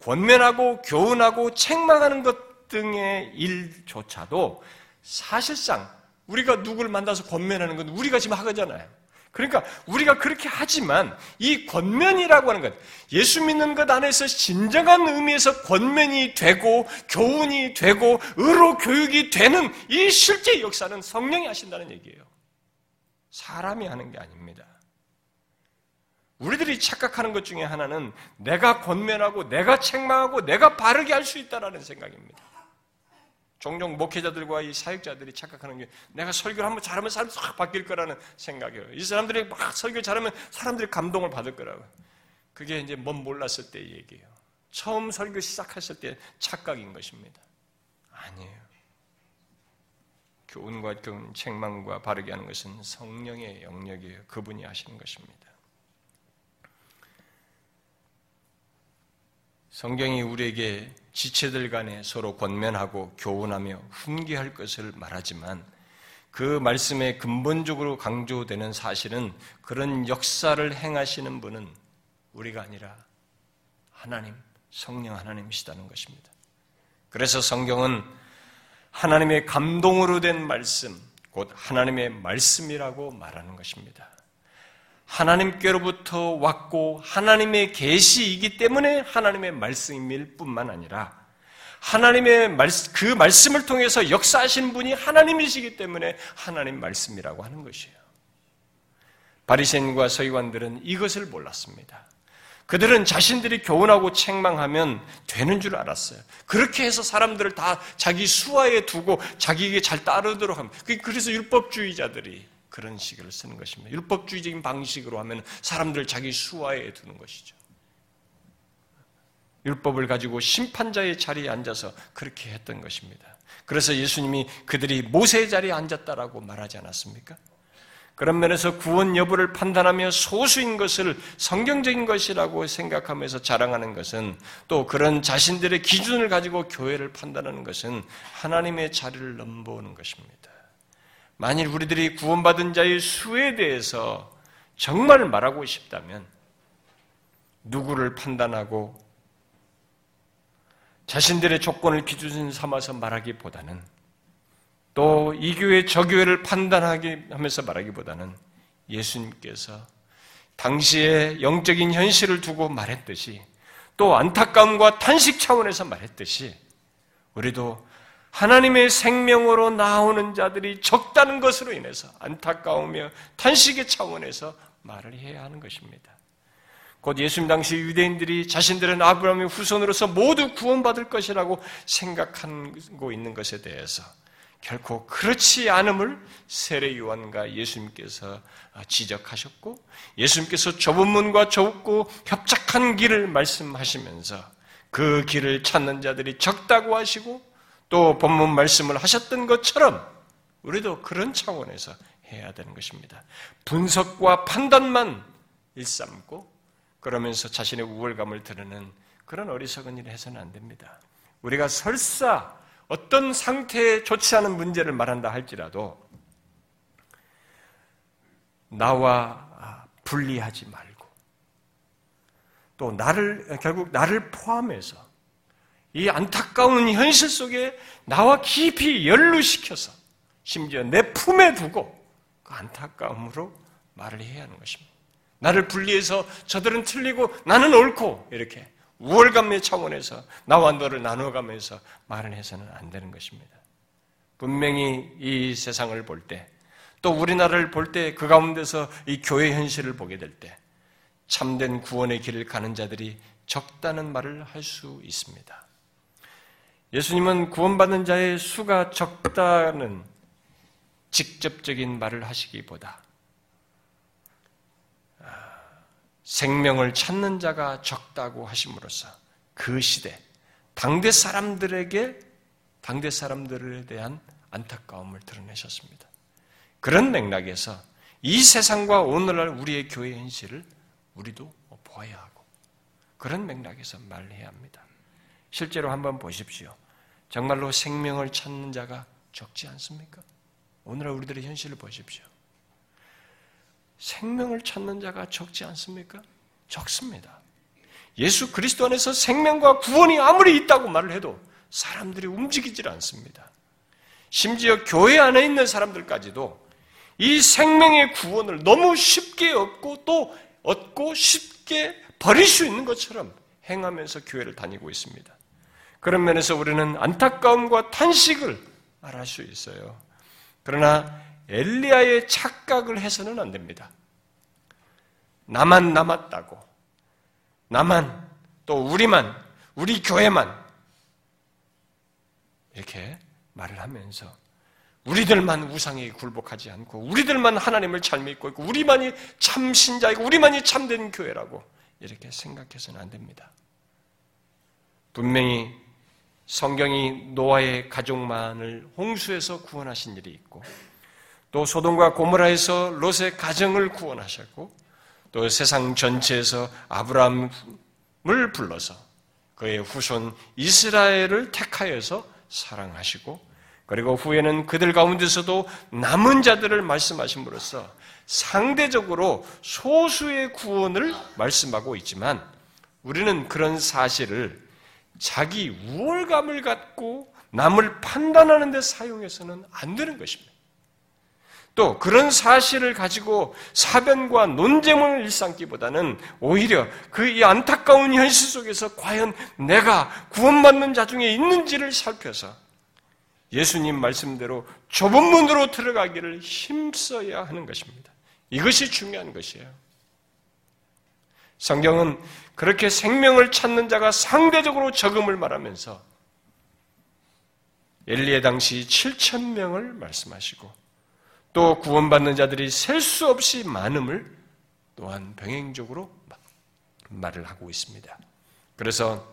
권면하고 교훈하고 책망하는 것 등의 일조차도 사실상 우리가 누구를 만나서 권면하는 건 우리가 지금 하잖아요. 그러니까 우리가 그렇게 하지만 이 권면이라고 하는 것, 예수 믿는 것 안에서 진정한 의미에서 권면이 되고 교훈이 되고 의로 교육이 되는 이 실제 역사는 성령이 하신다는 얘기예요. 사람이 하는 게 아닙니다. 우리들이 착각하는 것 중에 하나는 내가 권면하고 내가 책망하고 내가 바르게 할 수 있다라는 생각입니다. 종종 목회자들과 이 사역자들이 착각하는 게 내가 설교를 한번 잘하면 사람이 싹 바뀔 거라는 생각이에요. 이 사람들이 막 설교 잘하면 사람들이 감동을 받을 거라고. 그게 이제 뭔 몰랐을 때 얘기예요. 처음 설교 시작했을 때 착각인 것입니다. 아니에요. 교훈과 교훈, 책망과 바르게 하는 것은 성령의 영역이에요. 그분이 하시는 것입니다. 성경이 우리에게 지체들 간에 서로 권면하고 교훈하며 훈계할 것을 말하지만 그 말씀에 근본적으로 강조되는 사실은 그런 역사를 행하시는 분은 우리가 아니라 하나님, 성령 하나님이시다는 것입니다. 그래서 성경은 하나님의 감동으로 된 말씀, 곧 하나님의 말씀이라고 말하는 것입니다. 하나님께로부터 왔고 하나님의 계시이기 때문에 하나님의 말씀일 뿐만 아니라 하나님의 말씀, 그 말씀을 통해서 역사하신 분이 하나님이시기 때문에 하나님 말씀이라고 하는 것이에요. 바리새인과 서기관들은 이것을 몰랐습니다. 그들은 자신들이 교훈하고 책망하면 되는 줄 알았어요. 그렇게 해서 사람들을 다 자기 수하에 두고 자기에게 잘 따르도록 합니다. 그래서 율법주의자들이 그런 식을 쓰는 것입니다. 율법주의적인 방식으로 하면 사람들을 자기 수하에 두는 것이죠. 율법을 가지고 심판자의 자리에 앉아서 그렇게 했던 것입니다. 그래서 예수님이 그들이 모세의 자리에 앉았다라고 말하지 않았습니까? 그런 면에서 구원 여부를 판단하며 소수인 것을 성경적인 것이라고 생각하면서 자랑하는 것은 또 그런 자신들의 기준을 가지고 교회를 판단하는 것은 하나님의 자리를 넘보는 것입니다. 만일 우리들이 구원받은 자의 수에 대해서 정말 말하고 싶다면 누구를 판단하고 자신들의 조건을 기준 삼아서 말하기보다는 또 이 교회 저 교회를 판단하기 하면서 말하기보다는 예수님께서 당시의 영적인 현실을 두고 말했듯이 또 안타까움과 탄식 차원에서 말했듯이 우리도 하나님의 생명으로 나오는 자들이 적다는 것으로 인해서 안타까우며 탄식의 차원에서 말을 해야 하는 것입니다. 곧 예수님 당시 유대인들이 자신들은 아브라함의 후손으로서 모두 구원받을 것이라고 생각하고 있는 것에 대해서 결코 그렇지 않음을 세례 요한과 예수님께서 지적하셨고 예수님께서 좁은 문과 좁고 협착한 길을 말씀하시면서 그 길을 찾는 자들이 적다고 하시고 또 본문 말씀을 하셨던 것처럼 우리도 그런 차원에서 해야 되는 것입니다. 분석과 판단만 일삼고 그러면서 자신의 우월감을 드러내는 그런 어리석은 일을 해서는 안 됩니다. 우리가 설사 어떤 상태에 좋지 않은 문제를 말한다 할지라도 나와 분리하지 말고 또 나를 결국 나를 포함해서 이 안타까운 현실 속에 나와 깊이 연루시켜서 심지어 내 품에 두고 그 안타까움으로 말을 해야 하는 것입니다. 나를 분리해서 저들은 틀리고 나는 옳고 이렇게 우월감의 차원에서 나와 너를 나눠가면서 말을 해서는 안 되는 것입니다. 분명히 이 세상을 볼 때, 또 우리나라를 볼 때 그 가운데서 이 교회 현실을 보게 될 때, 참된 구원의 길을 가는 자들이 적다는 말을 할 수 있습니다. 예수님은 구원받는 자의 수가 적다는 직접적인 말을 하시기보다 아, 생명을 찾는 자가 적다고 하심으로써 그 시대 당대 사람들에게 당대 사람들에 대한 안타까움을 드러내셨습니다. 그런 맥락에서 이 세상과 오늘날 우리의 교회 현실을 우리도 보아야 하고 그런 맥락에서 말해야 합니다. 실제로 한번 보십시오. 정말로 생명을 찾는 자가 적지 않습니까? 오늘날 우리들의 현실을 보십시오. 생명을 찾는 자가 적지 않습니까? 적습니다. 예수 그리스도 안에서 생명과 구원이 아무리 있다고 말을 해도 사람들이 움직이질 않습니다. 심지어 교회 안에 있는 사람들까지도 이 생명의 구원을 너무 쉽게 얻고 또 얻고 쉽게 버릴 수 있는 것처럼 행하면서 교회를 다니고 있습니다. 그런 면에서 우리는 안타까움과 탄식을 말할 수 있어요. 그러나 엘리야의 착각을 해서는 안 됩니다. 나만 남았다고. 나만, 또 우리만, 우리 교회만. 이렇게 말을 하면서 우리들만 우상에 굴복하지 않고 우리들만 하나님을 잘 믿고 있고 우리만이 참 신자이고 우리만이 참된 교회라고 이렇게 생각해서는 안 됩니다. 분명히 성경이 노아의 가족만을 홍수에서 구원하신 일이 있고 또 소돔과 고모라에서 롯의 가정을 구원하셨고 또 세상 전체에서 아브라함을 불러서 그의 후손 이스라엘을 택하여서 사랑하시고 그리고 후에는 그들 가운데서도 남은 자들을 말씀하심으로써 상대적으로 소수의 구원을 말씀하고 있지만 우리는 그런 사실을 자기 우월감을 갖고 남을 판단하는 데 사용해서는 안 되는 것입니다. 또 그런 사실을 가지고 사변과 논쟁을 일삼기보다는 오히려 그 이 안타까운 현실 속에서 과연 내가 구원받는 자 중에 있는지를 살펴서 예수님 말씀대로 좁은 문으로 들어가기를 힘써야 하는 것입니다. 이것이 중요한 것이에요. 성경은 그렇게 생명을 찾는 자가 상대적으로 적음을 말하면서 엘리의 당시 7천 명을 말씀하시고 또 구원받는 자들이 셀 수 없이 많음을 또한 병행적으로 말을 하고 있습니다. 그래서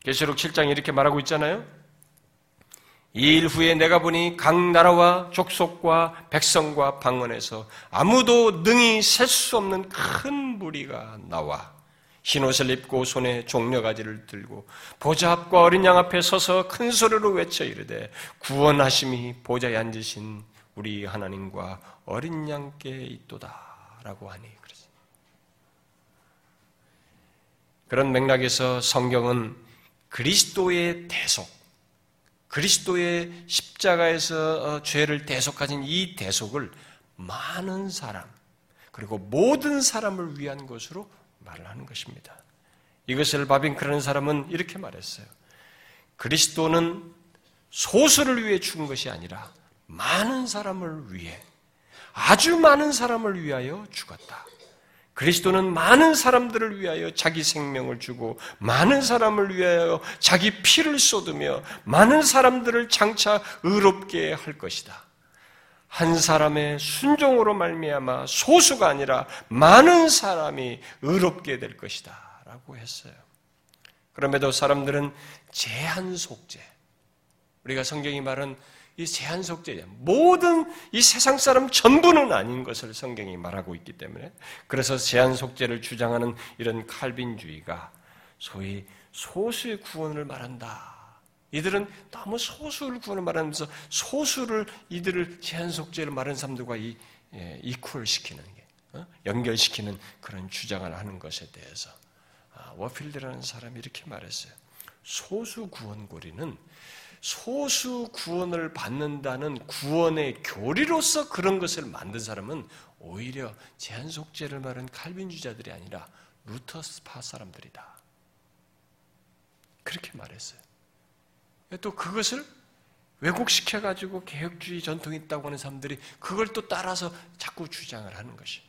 계시록 7장에 이렇게 말하고 있잖아요. 이 일 후에 내가 보니 각 나라와 족속과 백성과 방언에서 아무도 능히 셀 수 없는 큰 무리가 나와 흰 옷을 입고 손에 종려가지를 들고 보좌 앞과 어린 양 앞에 서서 큰 소리로 외쳐 이르되 구원하심이 보좌에 앉으신 우리 하나님과 어린 양께 있도다라고 하니. 그런 맥락에서 성경은 그리스도의 대속 그리스도의 십자가에서 어, 죄를 대속하신 이 대속을 많은 사람, 그리고 모든 사람을 위한 것으로 말을 하는 것입니다. 이것을 바빙크라는 사람은 이렇게 말했어요. 그리스도는 소수를 위해 죽은 것이 아니라 많은 사람을 위해, 아주 많은 사람을 위하여 죽었다. 그리스도는 많은 사람들을 위하여 자기 생명을 주고 많은 사람을 위하여 자기 피를 쏟으며 많은 사람들을 장차 의롭게 할 것이다. 한 사람의 순종으로 말미암아 소수가 아니라 많은 사람이 의롭게 될 것이다라고 했어요. 그럼에도 사람들은 제한 속죄 우리가 성경이 말한 이 제한 속죄 모든 이 세상 사람 전부는 아닌 것을 성경이 말하고 있기 때문에 그래서 제한 속죄를 주장하는 이런 칼빈주의가 소위 소수의 구원을 말한다. 이들은 너무 소수를 구원을 말하면서 소수를 이들을 제한 속죄를 말하는 사람들과 이 예, 이퀄 시키는 게 어? 연결시키는 그런 주장을 하는 것에 대해서 아, 워필드라는 사람이 이렇게 말했어요. 소수 구원고리는 소수 구원을 받는다는 구원의 교리로서 그런 것을 만든 사람은 오히려 제한 속죄를 말한 칼빈주자들이 아니라 루터스파 사람들이다. 그렇게 말했어요. 또 그것을 왜곡시켜가지고 개혁주의 전통이 있다고 하는 사람들이 그걸 또 따라서 자꾸 주장을 하는 것이.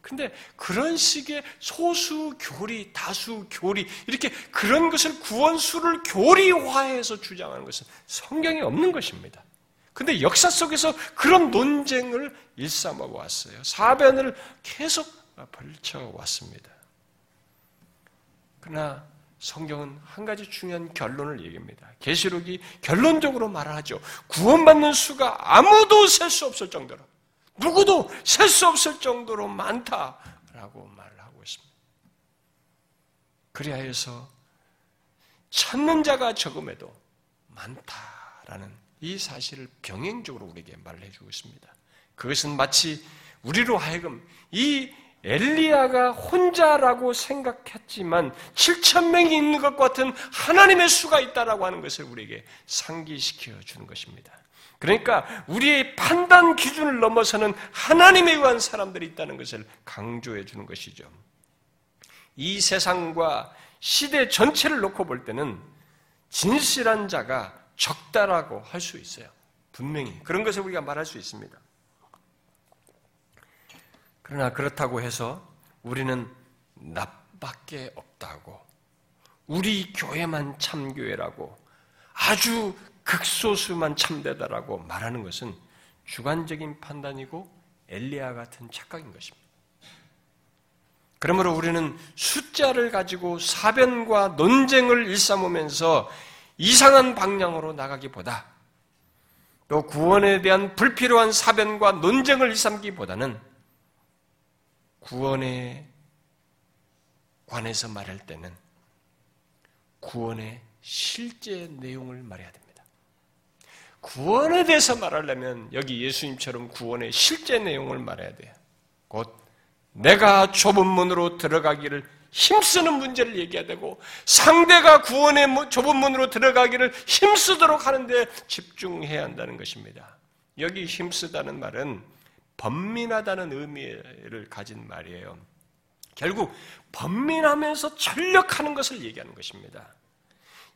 근데 그런 식의 소수 교리, 다수 교리, 이렇게 그런 것을 구원수를 교리화해서 주장하는 것은 성경에 없는 것입니다. 근데 역사 속에서 그런 논쟁을 일삼아 왔어요. 사변을 계속 벌쳐 왔습니다. 그러나 성경은 한 가지 중요한 결론을 얘기합니다. 계시록이 결론적으로 말하죠. 구원받는 수가 아무도 셀 수 없을 정도로 누구도 셀 수 없을 정도로 많다라고 말을 하고 있습니다. 그리하여서 찾는 자가 적음에도 많다라는 이 사실을 병행적으로 우리에게 말을 해주고 있습니다. 그것은 마치 우리로 하여금 이 엘리야가 혼자라고 생각했지만 7천 명이 있는 것 같은 하나님의 수가 있다라고 하는 것을 우리에게 상기시켜 주는 것입니다. 그러니까 우리의 판단 기준을 넘어서는 하나님에 의한 사람들이 있다는 것을 강조해 주는 것이죠. 이 세상과 시대 전체를 놓고 볼 때는 진실한 자가 적다라고 할 수 있어요. 분명히. 그런 것을 우리가 말할 수 있습니다. 그러나 그렇다고 해서 우리는 나밖에 없다고, 우리 교회만 참교회라고, 아주 극소수만 참되다라고 말하는 것은 주관적인 판단이고 엘리야 같은 착각인 것입니다. 그러므로 우리는 숫자를 가지고 사변과 논쟁을 일삼으면서 이상한 방향으로 나가기보다 또 구원에 대한 불필요한 사변과 논쟁을 일삼기보다는 구원에 관해서 말할 때는 구원의 실제 내용을 말해야 됩니다. 구원에 대해서 말하려면 여기 예수님처럼 구원의 실제 내용을 말해야 돼요. 곧 내가 좁은 문으로 들어가기를 힘쓰는 문제를 얘기해야 되고 상대가 구원의 좁은 문으로 들어가기를 힘쓰도록 하는데 집중해야 한다는 것입니다. 여기 힘쓰다는 말은 번민하다는 의미를 가진 말이에요. 결국 번민하면서 전력하는 것을 얘기하는 것입니다.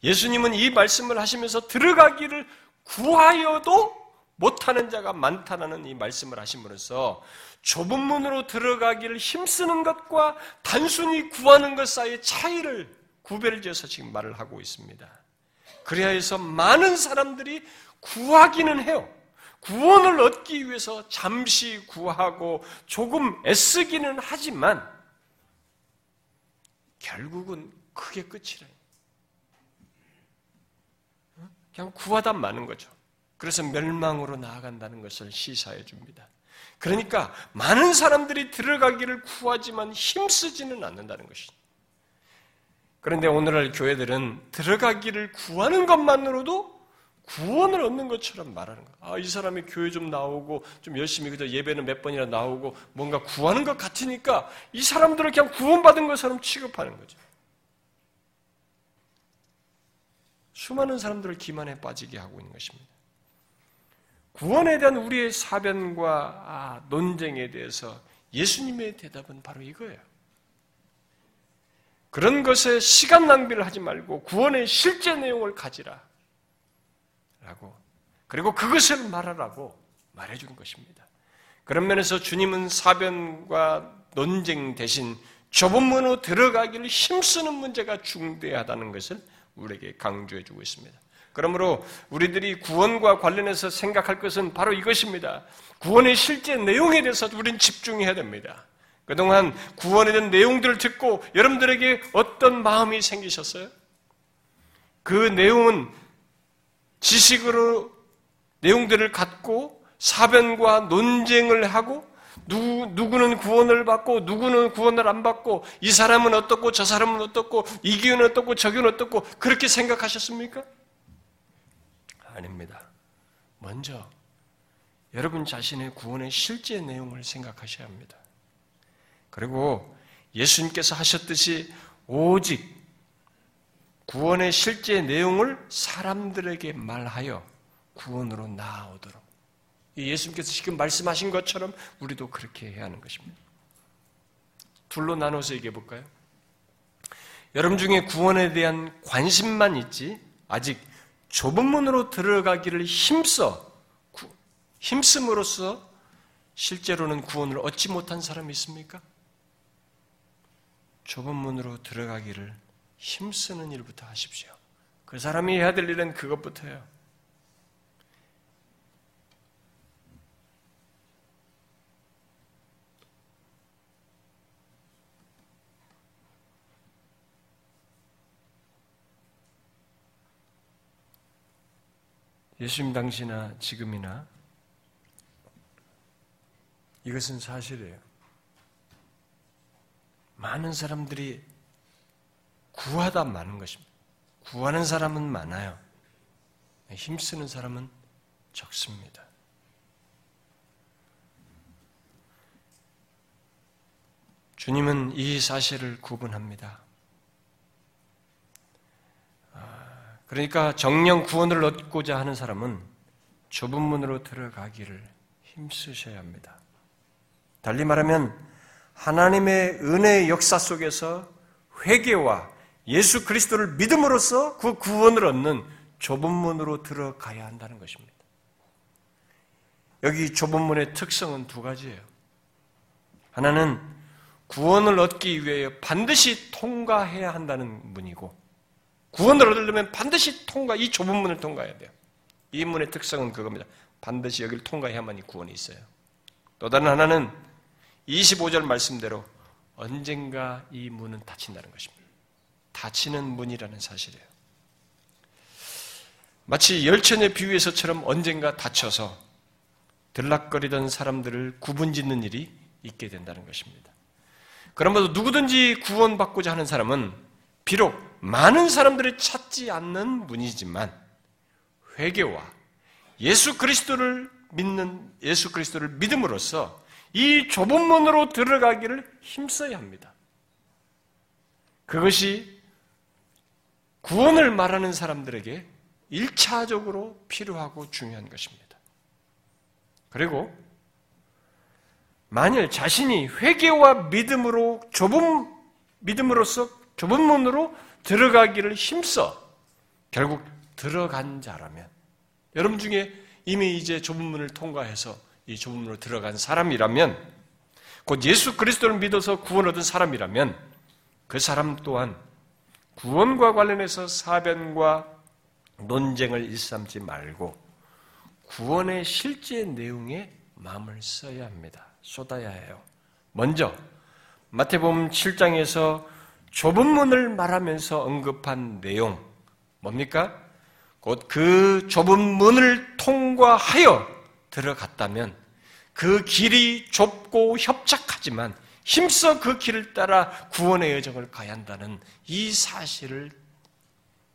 예수님은 이 말씀을 하시면서 들어가기를 구하여도 못하는 자가 많다는 이 말씀을 하심으로써 좁은 문으로 들어가기를 힘쓰는 것과 단순히 구하는 것 사이의 차이를 구별을 지어서 지금 말을 하고 있습니다. 그래야 해서 많은 사람들이 구하기는 해요. 구원을 얻기 위해서 잠시 구하고 조금 애쓰기는 하지만 결국은 그게 끝이래. 그냥 구하다 마는 거죠. 그래서 멸망으로 나아간다는 것을 시사해 줍니다. 그러니까 많은 사람들이 들어가기를 구하지만 힘쓰지는 않는다는 것이죠. 그런데 오늘날 교회들은 들어가기를 구하는 것만으로도 구원을 얻는 것처럼 말하는 거예요. 아, 이 사람이 교회 좀 나오고 좀 열심히 그저 예배는 몇 번이나 나오고 뭔가 구하는 것 같으니까 이 사람들을 그냥 구원받은 것처럼 취급하는 거죠. 수많은 사람들을 기만에 빠지게 하고 있는 것입니다. 구원에 대한 우리의 사변과 아, 논쟁에 대해서 예수님의 대답은 바로 이거예요. 그런 것에 시간 낭비를 하지 말고 구원의 실제 내용을 가지라. 라고. 그리고 그것을 말하라고 말해주는 것입니다. 그런 면에서 주님은 사변과 논쟁 대신 좁은 문으로 들어가기를 힘쓰는 문제가 중대하다는 것을 우리에게 강조해주고 있습니다. 그러므로 우리들이 구원과 관련해서 생각할 것은 바로 이것입니다. 구원의 실제 내용에 대해서 우리는 집중해야 됩니다. 그동안 구원에 대한 내용들을 듣고 여러분들에게 어떤 마음이 생기셨어요? 그 내용은 지식으로 내용들을 갖고 사변과 논쟁을 하고 누구, 누구는 구원을 받고 누구는 구원을 안 받고 이 사람은 어떻고 저 사람은 어떻고 이 교회는 어떻고 저 교회는 어떻고 그렇게 생각하셨습니까? 아닙니다. 먼저 여러분 자신의 구원의 실제 내용을 생각하셔야 합니다. 그리고 예수님께서 하셨듯이 오직 구원의 실제 내용을 사람들에게 말하여 구원으로 나아오도록 예수님께서 지금 말씀하신 것처럼 우리도 그렇게 해야 하는 것입니다. 둘로 나눠서 얘기해 볼까요? 여러분 중에 구원에 대한 관심만 있지 아직 좁은 문으로 들어가기를 힘써 힘씀으로써 실제로는 구원을 얻지 못한 사람이 있습니까? 좁은 문으로 들어가기를 힘쓰는 일부터 하십시오. 그 사람이 해야 될 일은 그것부터예요. 예수님 당시나 지금이나 이것은 사실이에요. 많은 사람들이 구하다 많은 것입니다. 구하는 사람은 많아요. 힘쓰는 사람은 적습니다. 주님은 이 사실을 구분합니다. 그러니까 정령 구원을 얻고자 하는 사람은 좁은 문으로 들어가기를 힘쓰셔야 합니다. 달리 말하면 하나님의 은혜의 역사 속에서 회개와 예수 그리스도를 믿음으로써 그 구원을 얻는 좁은 문으로 들어가야 한다는 것입니다. 여기 좁은 문의 특성은 두 가지예요. 하나는 구원을 얻기 위해 반드시 통과해야 한다는 문이고 구원을 얻으려면 반드시 통과, 이 좁은 문을 통과해야 돼요. 이 문의 특성은 그겁니다. 반드시 여기를 통과해야만 이 구원이 있어요. 또 다른 하나는 25절 말씀대로 언젠가 이 문은 닫힌다는 것입니다. 닫히는 문이라는 사실이에요. 마치 열천의 비유에서처럼 언젠가 닫혀서 들락거리던 사람들을 구분짓는 일이 있게 된다는 것입니다. 그러므로 누구든지 구원받고자 하는 사람은 비록 많은 사람들이 찾지 않는 문이지만 회개와 예수 그리스도를 믿는 예수 그리스도를 믿음으로써 이 좁은 문으로 들어가기를 힘써야 합니다. 그것이 구원을 말하는 사람들에게 1차적으로 필요하고 중요한 것입니다. 그리고 만일 자신이 회개와 믿음으로 좁은 믿음으로써 좁은 문으로 들어가기를 힘써 결국 들어간 자라면 여러분 중에 이미 이제 좁은 문을 통과해서 이 좁은 문으로 들어간 사람이라면 곧 예수 그리스도를 믿어서 구원 얻은 사람이라면 그 사람 또한 구원과 관련해서 사변과 논쟁을 일삼지 말고 구원의 실제 내용에 마음을 써야 합니다. 쏟아야 해요. 먼저 마태복음 7장에서 좁은 문을 말하면서 언급한 내용 뭡니까? 곧 그 좁은 문을 통과하여 들어갔다면 그 길이 좁고 협착하지만 힘써 그 길을 따라 구원의 여정을 가야 한다는 이 사실을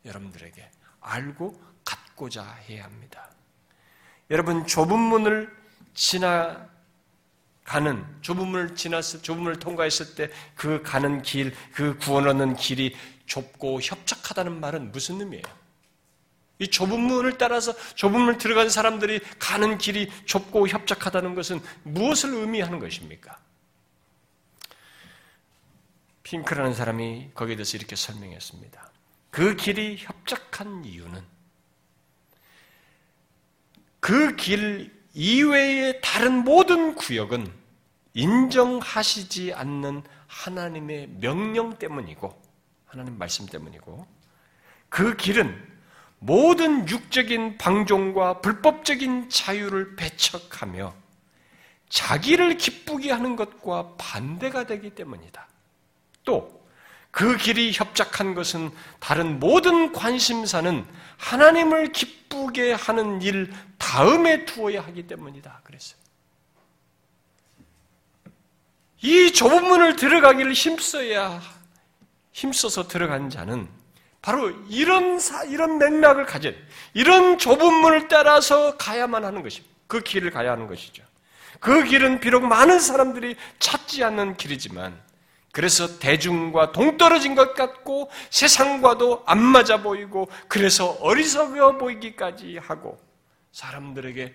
여러분들에게 알고 갖고자 해야 합니다. 여러분 좁은 문을 지나 가는 좁은 문을 지났을 좁은 문을 통과했을 때 그 가는 길, 그 구원 얻는 길이 좁고 협착하다는 말은 무슨 의미예요? 이 좁은 문을 따라서 좁은 문을 들어간 사람들이 가는 길이 좁고 협착하다는 것은 무엇을 의미하는 것입니까? 핑크라는 사람이 거기에 대해서 이렇게 설명했습니다. 그 길이 협착한 이유는 그 길 이외의 다른 모든 구역은 인정하시지 않는 하나님의 명령 때문이고, 하나님 말씀 때문이고, 그 길은 모든 육적인 방종과 불법적인 자유를 배척하며 자기를 기쁘게 하는 것과 반대가 되기 때문이다. 또, 그 길이 협착한 것은 다른 모든 관심사는 하나님을 기쁘게 하는 일 다음에 두어야 하기 때문이다. 그랬어요. 이 좁은 문을 들어가기를 힘써야, 힘써서 들어간 자는 바로 이런 사, 이런 맥락을 가진, 이런 좁은 문을 따라서 가야만 하는 것입니다. 그 길을 가야 하는 것이죠. 그 길은 비록 많은 사람들이 찾지 않는 길이지만, 그래서 대중과 동떨어진 것 같고 세상과도 안 맞아 보이고 그래서 어리석어 보이기까지 하고 사람들에게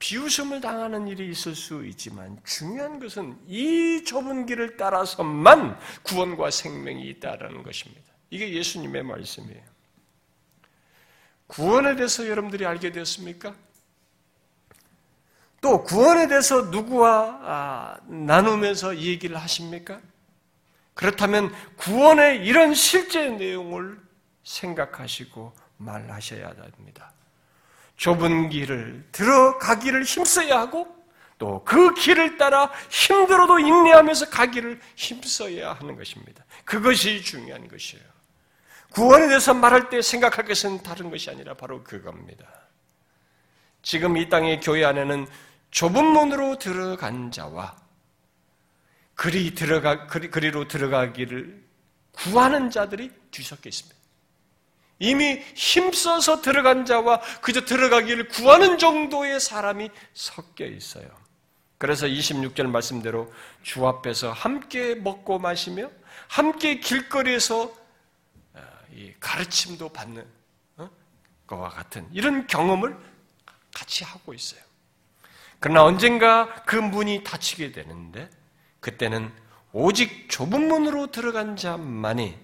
비웃음을 당하는 일이 있을 수 있지만 중요한 것은 이 좁은 길을 따라서만 구원과 생명이 있다라는 것입니다. 이게 예수님의 말씀이에요. 구원에 대해서 여러분들이 알게 되었습니까? 또 구원에 대해서 누구와 아, 나누면서 얘기를 하십니까? 그렇다면 구원의 이런 실제 내용을 생각하시고 말하셔야 됩니다. 좁은 길을 들어가기를 힘써야 하고 또 그 길을 따라 힘들어도 인내하면서 가기를 힘써야 하는 것입니다. 그것이 중요한 것이에요. 구원에 대해서 말할 때 생각할 것은 다른 것이 아니라 바로 그겁니다. 지금 이 땅의 교회 안에는 좁은 문으로 들어간 자와 그리 들어가 그리, 그리 로 들어가기를 구하는 자들이 뒤섞여 있습니다. 이미 힘써서 들어간 자와 그저 들어가기를 구하는 정도의 사람이 섞여 있어요. 그래서 26절 말씀대로 주 앞에서 함께 먹고 마시며 함께 길거리에서 어, 가르침도 받는 어? 것과 같은 이런 경험을 같이 하고 있어요. 그러나 언젠가 그 문이 닫히게 되는데 그때는 오직 좁은 문으로 들어간 자만이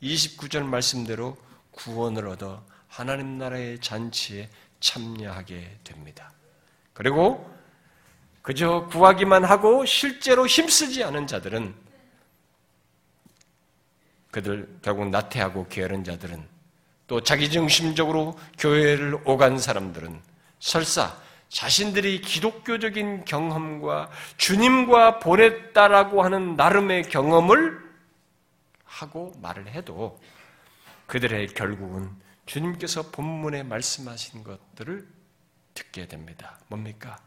29절 말씀대로 구원을 얻어 하나님 나라의 잔치에 참여하게 됩니다. 그리고 그저 구하기만 하고 실제로 힘쓰지 않은 자들은 그들 결국 나태하고 게으른 자들은 또 자기중심적으로 교회를 오간 사람들은 설사 자신들이 기독교적인 경험과 주님과 보냈다라고 하는 나름의 경험을 하고 말을 해도 그들의 결국은 주님께서 본문에 말씀하신 것들을 듣게 됩니다. 뭡니까?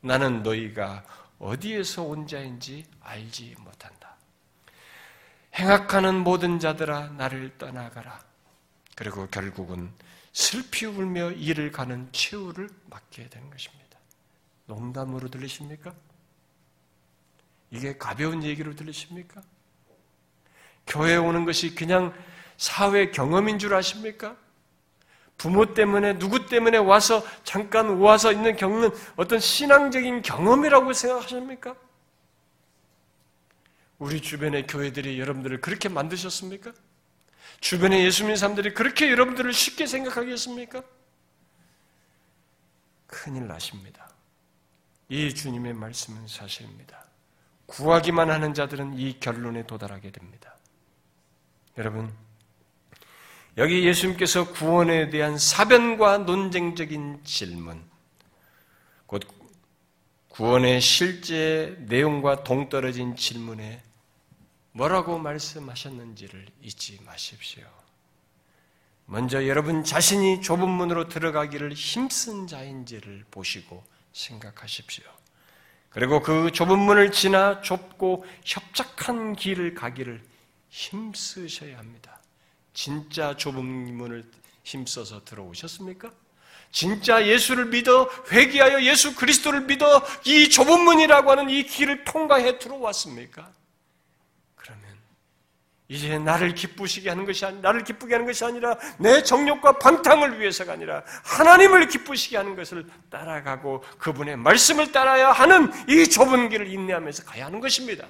나는 너희가 어디에서 온 자인지 알지 못한다. 행악하는 모든 자들아 나를 떠나가라. 그리고 결국은 슬피 울며 일을 가는 최후를 맞게 되는 것입니다. 농담으로 들리십니까? 이게 가벼운 얘기로 들리십니까? 교회 오는 것이 그냥 사회 경험인 줄 아십니까? 부모 때문에 누구 때문에 와서 잠깐 와서 있는 겪는 어떤 신앙적인 경험이라고 생각하십니까? 우리 주변의 교회들이 여러분들을 그렇게 만드셨습니까? 주변의 예수 님는 사람들이 그렇게 여러분들을 쉽게 생각하겠습니까? 큰일 나십니다. 이 주님의 말씀은 사실입니다. 구하기만 하는 자들은 이 결론에 도달하게 됩니다. 여러분, 여기 예수님께서 구원에 대한 사변과 논쟁적인 질문, 곧 구원의 실제 내용과 동떨어진 질문에 뭐라고 말씀하셨는지를 잊지 마십시오. 먼저 여러분 자신이 좁은 문으로 들어가기를 힘쓴 자인지를 보시고 생각하십시오. 그리고 그 좁은 문을 지나 좁고 협착한 길을 가기를 힘쓰셔야 합니다. 진짜 좁은 문을 힘써서 들어오셨습니까? 진짜 예수를 믿어 회개하여 예수 그리스도를 믿어 이 좁은 문이라고 하는 이 길을 통과해 들어왔습니까? 이제 나를 기쁘시게 하는 것이 아니 나를 기쁘게 하는 것이 아니라 내 정욕과 방탕을 위해서가 아니라 하나님을 기쁘시게 하는 것을 따라가고 그분의 말씀을 따라야 하는 이 좁은 길을 인내하면서 가야 하는 것입니다.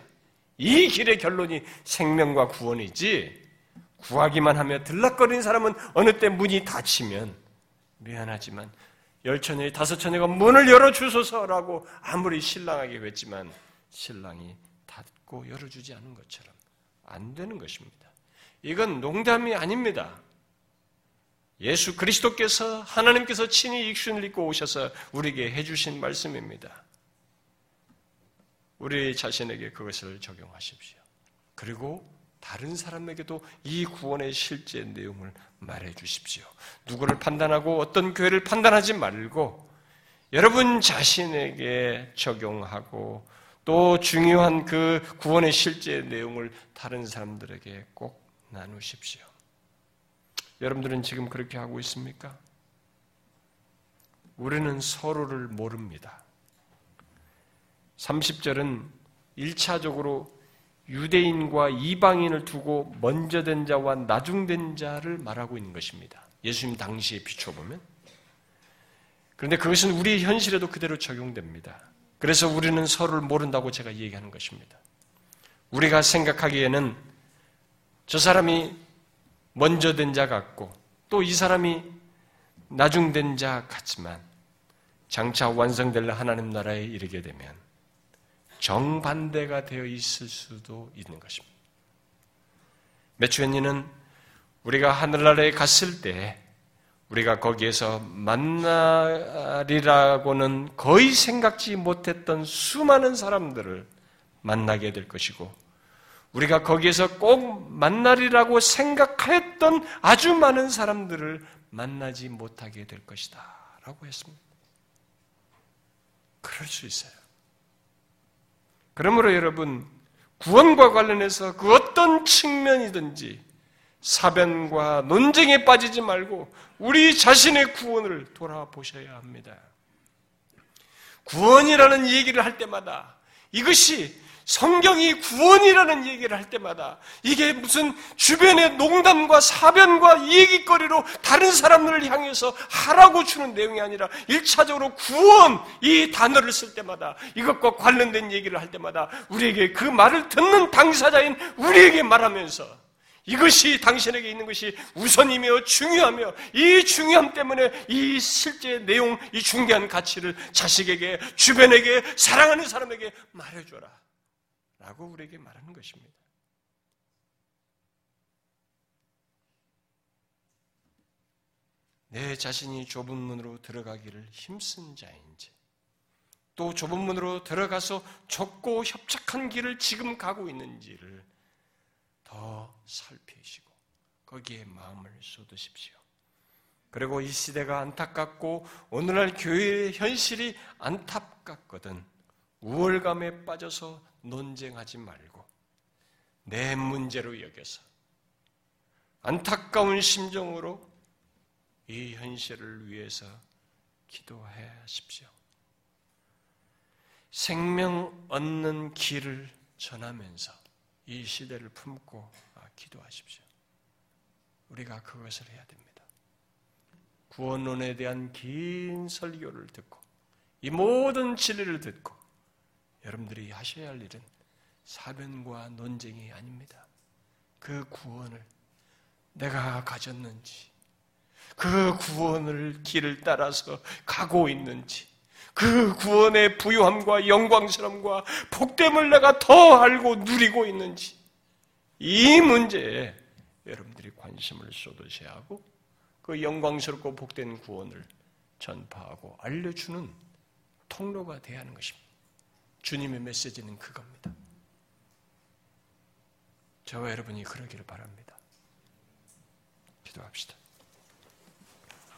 이 길의 결론이 생명과 구원이지 구하기만 하며 들락거리는 사람은 어느 때 문이 닫히면 미안하지만 열 처녀 다섯 처녀가 문을 열어주소서라고 아무리 신랑에게 했지만 신랑이 닫고 열어주지 않은 것처럼 안 되는 것입니다. 이건 농담이 아닙니다. 예수 그리스도께서 하나님께서 친히 익순을 입고 오셔서 우리에게 해주신 말씀입니다. 우리 자신에게 그것을 적용하십시오. 그리고 다른 사람에게도 이 구원의 실제 내용을 말해 주십시오. 누구를 판단하고 어떤 교회를 판단하지 말고 여러분 자신에게 적용하고 또 중요한 그 구원의 실제 내용을 다른 사람들에게 꼭 나누십시오. 여러분들은 지금 그렇게 하고 있습니까? 우리는 서로를 모릅니다. 30절은 1차적으로 유대인과 이방인을 두고 먼저 된 자와 나중된 자를 말하고 있는 것입니다. 예수님 당시에 비춰보면. 그런데 그것은 우리 현실에도 그대로 적용됩니다. 그래서 우리는 서로를 모른다고 제가 얘기하는 것입니다. 우리가 생각하기에는 저 사람이 먼저 된 자 같고 또 이 사람이 나중된 자 같지만 장차 완성될 하나님 나라에 이르게 되면 정반대가 되어 있을 수도 있는 것입니다. 매추현니는 우리가 하늘나라에 갔을 때 우리가 거기에서 만나리라고는 거의 생각지 못했던 수많은 사람들을 만나게 될 것이고 우리가 거기에서 꼭 만나리라고 생각했던 아주 많은 사람들을 만나지 못하게 될 것이다. 라고 했습니다. 그럴 수 있어요. 그러므로 여러분, 구원과 관련해서 그 어떤 측면이든지 사변과 논쟁에 빠지지 말고 우리 자신의 구원을 돌아보셔야 합니다. 구원이라는 얘기를 할 때마다 이것이 성경이 구원이라는 얘기를 할 때마다 이게 무슨 주변의 농담과 사변과 얘기거리로 다른 사람들을 향해서 하라고 주는 내용이 아니라 일차적으로 구원 이 단어를 쓸 때마다 이것과 관련된 얘기를 할 때마다 우리에게 그 말을 듣는 당사자인 우리에게 말하면서 이것이 당신에게 있는 것이 우선이며 중요하며 이 중요함 때문에 이 실제 내용, 이 중요한 가치를 자식에게, 주변에게, 사랑하는 사람에게 말해줘라. 라고 우리에게 말하는 것입니다. 내 자신이 좁은 문으로 들어가기를 힘쓴 자인지, 또 좁은 문으로 들어가서 좁고 협착한 길을 지금 가고 있는지를 더 살피시고 거기에 마음을 쏟으십시오. 그리고 이 시대가 안타깝고 오늘날 교회의 현실이 안타깝거든 우월감에 빠져서 논쟁하지 말고 내 문제로 여겨서 안타까운 심정으로 이 현실을 위해서 기도하십시오. 생명 얻는 길을 전하면서 이 시대를 품고 기도하십시오. 우리가 그것을 해야 됩니다. 구원론에 대한 긴 설교를 듣고 이 모든 진리를 듣고 여러분들이 하셔야 할 일은 사변과 논쟁이 아닙니다. 그 구원을 내가 가졌는지, 그 구원을 길을 따라서 가고 있는지, 그 구원의 부유함과 영광스러움과 복됨을 내가 더 알고 누리고 있는지, 이 문제에 여러분들이 관심을 쏟으셔야 하고, 그 영광스럽고 복된 구원을 전파하고 알려주는 통로가 되어야 하는 것입니다. 주님의 메시지는 그겁니다. 저와 여러분이 그러기를 바랍니다. 기도합시다.